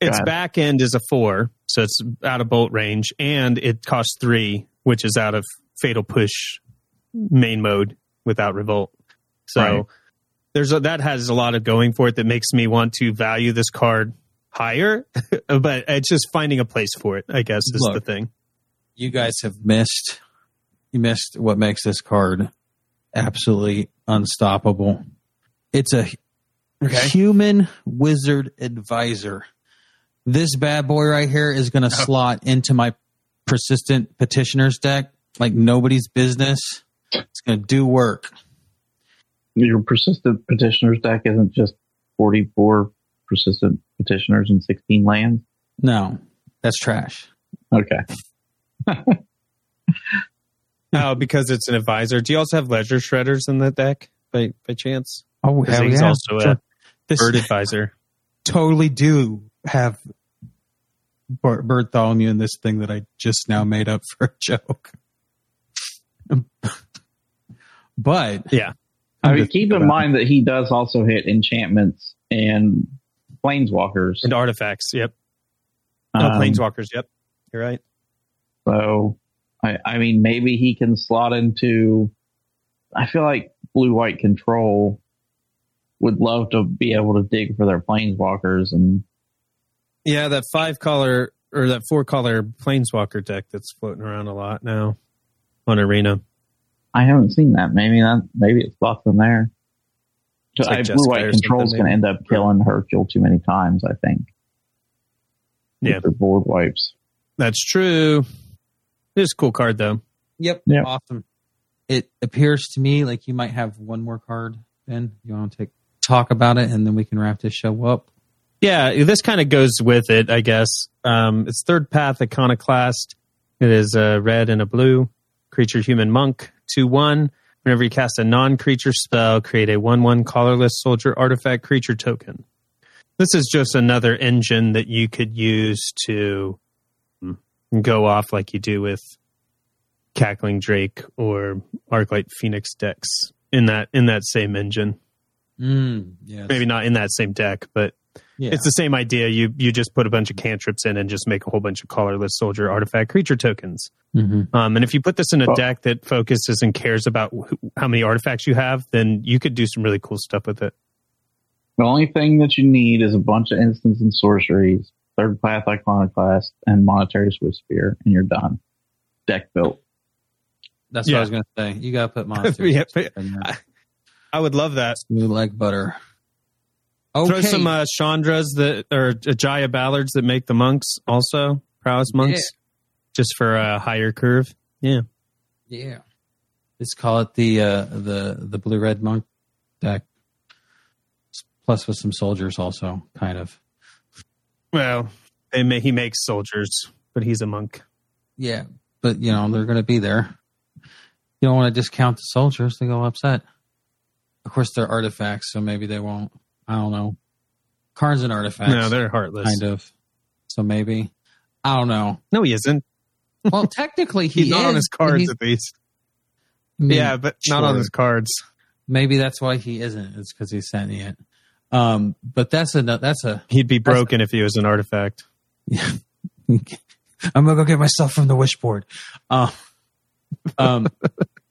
Its ahead. back end is a four, so it's out of bolt range, and it costs three, which is out of fatal push main mode without revolt. So Right. there's a, that has a lot of going for it that makes me want to value this card higher, but it's just finding a place for it. I guess is Look. the thing. You guys have missed. You missed what makes this card absolutely unstoppable. It's a human wizard advisor. This bad boy right here is going to oh. slot into my persistent petitioners deck like nobody's business. It's going to do work. Your persistent petitioners deck isn't just 44 persistent petitioners and 16 lands. No, that's trash. Okay. Oh, because it's an advisor. Do you also have ledger shredders in that deck by by chance? Oh, hell he's yeah. also a Sure. This bird advisor. totally do have Bar- Bartholomew in this thing that I just now made up for a joke. but Yeah. I mean, keep in about mind that he does also hit enchantments and planeswalkers. And artifacts. Yep. No, Um, planeswalkers. Yep. You're right. So, I, I mean, maybe he can slot into. I feel like blue white control would love to be able to dig for their planeswalkers, and Yeah, that five color or that four color planeswalker deck that's floating around a lot now on Arena. I haven't seen that. Maybe that maybe it slots in there. It's like I, Blue White control's going to end up killing Hurkyl too many times. I think. Yeah. Board wipes. That's true. It's a cool card though. Yep. Yep. Awesome. It appears to me like you might have one more card. Ben, you want to take talk about it, and then we can wrap this show up. Yeah, this kind of goes with it, I guess. Um, it's third path iconoclast. It is a red and a blue creature human monk two one. Whenever you cast a non creature spell, create a one one colorless soldier artifact creature token. This is just another engine that you could use to go off like you do with Crackling Drake or Arclight Phoenix decks in that in that same engine. Mm, yes. Maybe not in that same deck, but Yeah. it's the same idea. You you just put a bunch of cantrips in and just make a whole bunch of colorless soldier artifact creature tokens. Mhm. Um, and if you put this in a Oh. deck that focuses and cares about wh- how many artifacts you have, then you could do some really cool stuff with it. The only thing that you need is a bunch of instants and sorceries, third path iconoclast, and monastery swiftspear, and you're done. Deck built. That's what I was going to say. You got to put monsters Yeah, but- in there. I would love that. Smooth like butter. Okay. Throw some uh, Chandras that or Jaya Ballards that make the monks also prowess monks, just for a higher curve. Yeah, yeah. Let's call it the uh, the the blue red monk deck. Plus with some soldiers also, kind of. Well, they may, he makes soldiers, but he's a monk. Yeah, but you know they're going to be there. You don't want to discount the soldiers; they go upset. Of course, they're artifacts, so maybe they won't. I don't know. Cards and artifacts, No, they're heartless. kind of. So maybe I don't know. No, he isn't. Well, technically he He's is not on his cards at least. I mean, yeah, but not on his cards. Maybe that's why he isn't. It's because he's sentient. Um, but that's a that's a. He'd be broken if he was an artifact. I'm gonna go get myself from the wishboard. Uh, um,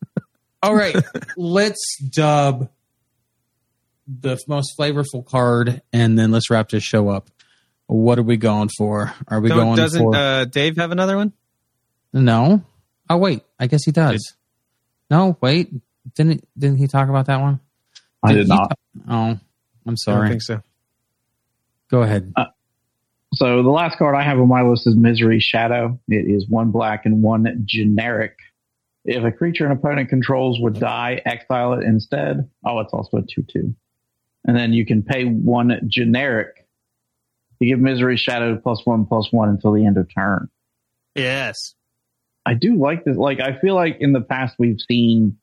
all right, let's dub the most flavorful card, and then let's wrap this show up. What are we going for? Are we Don't- going doesn't for? uh, Dave have another one? no. Oh wait, I guess he does. No, wait. Didn't didn't he talk about that one? I did not. ta- oh, I'm sorry. I don't sorry. think so. Go ahead. So the last card I have on my list is Misery Shadow. It is one black and one generic. If a creature an opponent controls would die, exile it instead. Oh, it's also a 2-2. And then you can pay one generic to give Misery Shadow plus one plus one until the end of turn. Yes. I do like this. Like, I feel like in the past we've seen,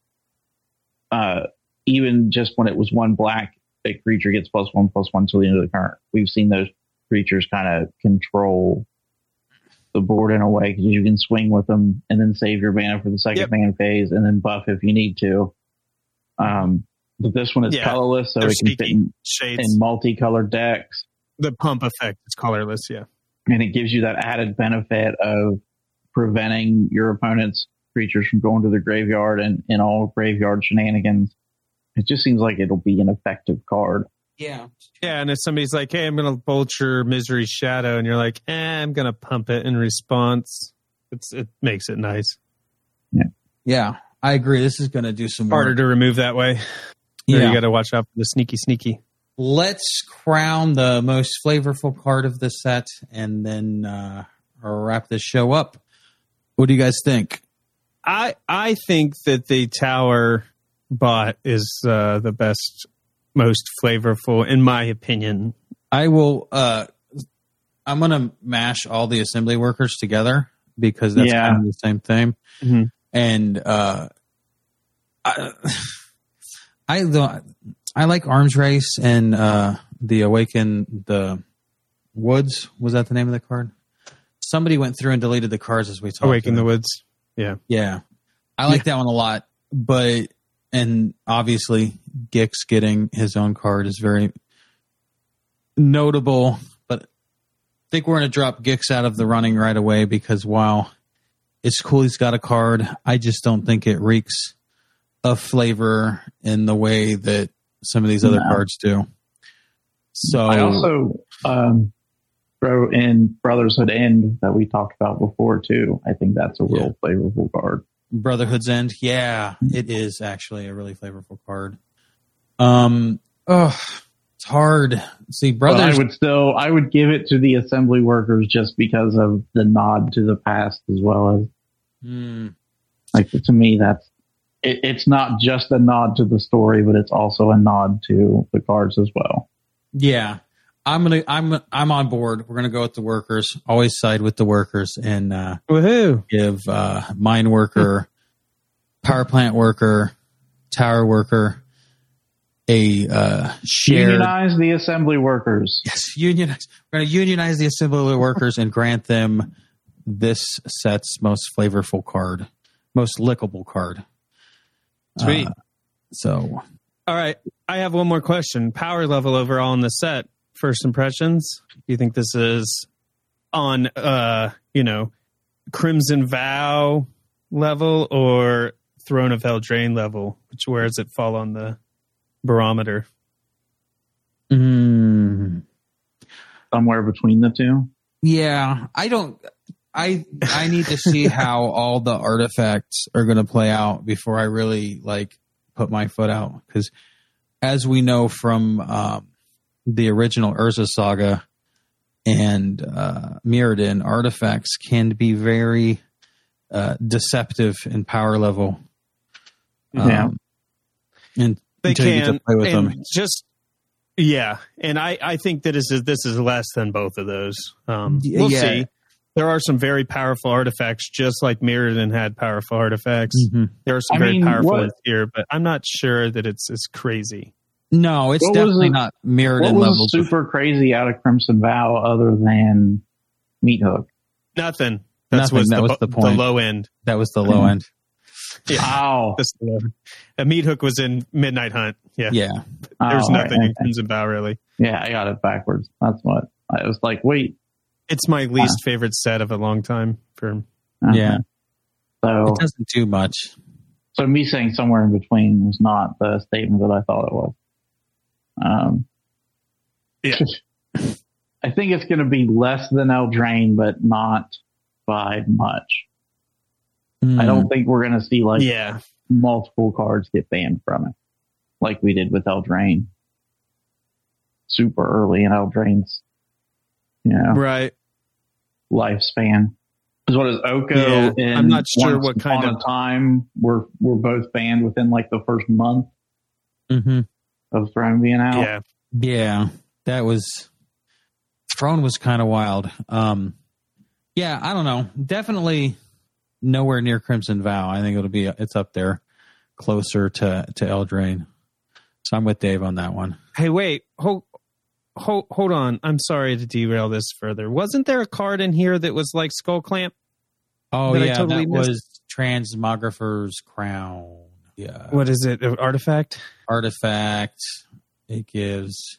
uh, even just when it was one black, a creature gets plus one plus one till the end of the turn. We've seen those creatures kind of control the board in a way because you can swing with them and then save your mana for the second Yep. mana phase and then buff if you need to. Um, but this one is Yeah, colorless, so it can fit in, Shades. in multicolored decks the pump effect is colorless. Yeah. and it gives you that added benefit of preventing your opponent's creatures from going to the graveyard and, in all graveyard shenanigans. It just seems like it'll be an effective card. Yeah. Yeah, and if somebody's like, "Hey, I'm going to bolt your misery shadow," and you're like, eh, "I'm going to pump it in response," it's it makes it nice. Yeah, Yeah, I agree. This is going to do some Harder work. to remove that way. Yeah. you got to watch out for the sneaky, sneaky. Let's crown the most flavorful card of the set, and then uh, wrap this show up. What do you guys think? I I think that the tower bot is uh, the best, most flavorful, in my opinion. I will. Uh, I'm going to mash all the assembly workers together because that's Yeah. kind of the same thing. Mhm. And uh, I, I the I like Arms Race and uh, the Awaken the Woods. Was that the name of the card? Somebody went through and deleted the cards as we talked. Awaken the. Woods. Yeah. Yeah, I like that one a lot. But and obviously Gix getting his own card is very notable. But I think we're going to drop Gix out of the running right away because while it's cool he's got a card, I just don't think it reeks of flavor in the way that some of these other No. cards do. So I also um, throw in Brotherhood End that we talked about before too. I think that's a real flavorful card. Brotherhood's End. Yeah, it is actually a really flavorful card. Um, oh, it's hard. See, But I brothers. would still I would give it to the assembly workers just because of the nod to the past as well as Hmm, like to me that's it, it's not just a nod to the story, but it's also a nod to the cards as well. yeah, I'm gonna. I'm. I'm on board. We're gonna go with the workers. Always side with the workers and uh, Woohoo! give uh, mine worker, power plant worker, tower worker a uh, shared. Unionize the assembly workers. Yes, unionize. We're going to unionize the assembly workers and grant them this set's most flavorful card, most lickable card. Sweet. Uh, so, All right. I have one more question. Power level overall in the set. First impressions. Do you think this is on uh, you know, Crimson Vow level or Throne of Eldraine level? Which where does it fall on the barometer? mm, Somewhere between the two. yeah, I don't. I I need to see how all the artifacts are going to play out before I really like put my foot out because, as we know from um, the original Urza saga and uh, Mirrodin, artifacts can be very uh, deceptive in power level. Yeah. Um, and They until you get can to play with them. just yeah, and I I think that is this is less than both of those. Um, we'll yeah. see. There are some very powerful artifacts, just like Mirrodin had powerful artifacts. Mhm. There are some I very mean, powerful what- ones here, but I'm not sure that it's as crazy. No, it's What definitely the- not mirrored What in was levels. of- super crazy out of Crimson Vow other than Meat Hook? Nothing. That's Nothing. was That the, was the point. the low end. That was the low end. Oh, This- a meat hook was in Midnight Hunt. Yeah, Yeah. there's Oh, nothing right, in Crimson Vow really. Yeah, I got it backwards. That's what I was like. Wait. It's my least favorite set of a long time. For uh-huh. Yeah. So, It doesn't do much. so me saying somewhere in between was not the statement that I thought it was. Um, Yeah. I think it's going to be less than Eldraine, but not by much. I Mm. don't think we're going to see like yeah, multiple cards get banned from it, like we did with Eldraine. Super early in Eldraine's, you know, right. lifespan. Because what is Oko Yeah, and I'm not sure what kind Upon of- a time were were both banned within like the first month Mhm. Of Throne being out. Yeah, Yeah, that was Throne was kind of wild. Um, yeah, I don't know. Definitely nowhere near Crimson Vow. I think it'll be it's up there, closer to to Eldraine. So I'm with Dave on that one. Hey, wait, hold, hold, hold on. I'm sorry to derail this further. Wasn't there a card in here that was like Skullclamp? Oh That I yeah, totally that missed. was Transmogrant's Crown. Yeah, What is it? Artifact? artifact. It gives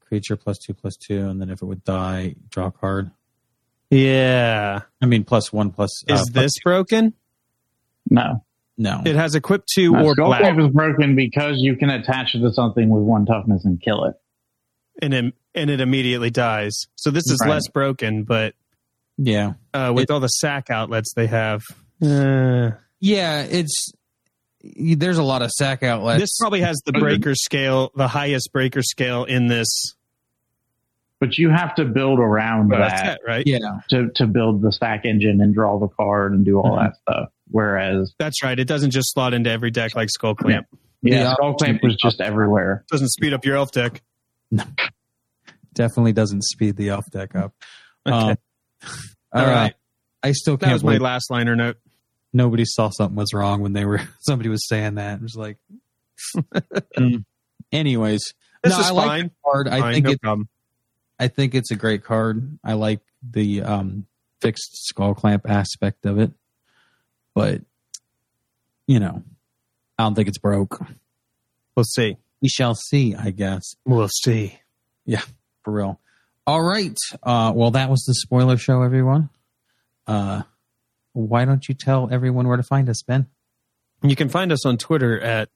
creature plus two plus two, and then if it would die, draw a card. Yeah. I mean, plus one plus. uh, Is plus this two. broken? No, No. It has equipped two no or Skullclamp, is broken because you can attach it to something with one toughness and kill it. and it, and it immediately dies. So this is Right. less broken, but Yeah. uh, with It- all the sack outlets they have, uh, Yeah, it's there's a lot of sack outlets. this probably has the breaker scale, the highest breaker scale in this But you have to build around uh, that set, right? yeah, to to build the stack engine and draw the card and do all Mm-hmm. that stuff. Whereas, That's right. It doesn't just slot into every deck like Skull Clamp. yeah, Yeah. Skullclamp was just everywhere. doesn't speed up your elf deck. No, definitely doesn't speed the elf deck up. Okay. Um, all right. I still can't That was my last liner note. Nobody saw something was wrong when they were somebody was saying that. It was like, Mm. anyways, This no, is I like fine. card. I Fine, think no it. problem. I think it's a great card. I like the um, fixed skull clamp aspect of it, but you know, I don't think it's broke. We'll see. We shall see. I guess. We'll see. Yeah, for real. All right. Uh, well, that was the spoiler show, everyone. Uh, why don't you tell everyone where to find us, Ben? You can find us on Twitter at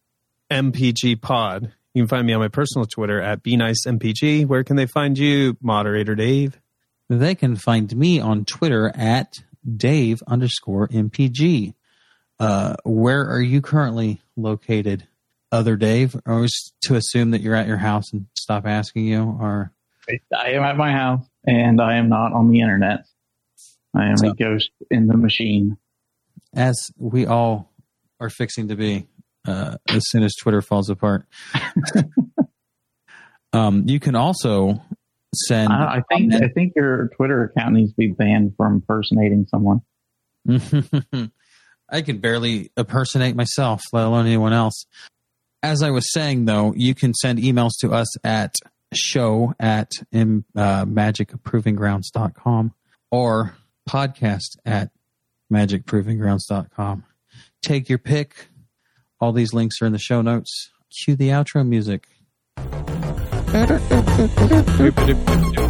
MPG Pod. You can find me on my personal Twitter at Be Nice MPG. Where can they find you, moderator Dave? They can find me on Twitter at Dave underscore MPG. Uh, where are you currently located, other Dave? Or is to assume that you're at your house and stop asking you, or I am at my house and I am not on the internet. I am So- a ghost in the machine. as we all are fixing to be uh, as soon as Twitter falls apart. um, you can also send. I, I think I think your Twitter account needs to be banned from impersonating someone. I can barely impersonate myself, let alone anyone else. As I was saying, though, you can send emails to us at show at um, uh, magicprovinggrounds.com or podcast at magicprovinggrounds.com. Take your pick. All these links are in the show notes. Cue the outro music.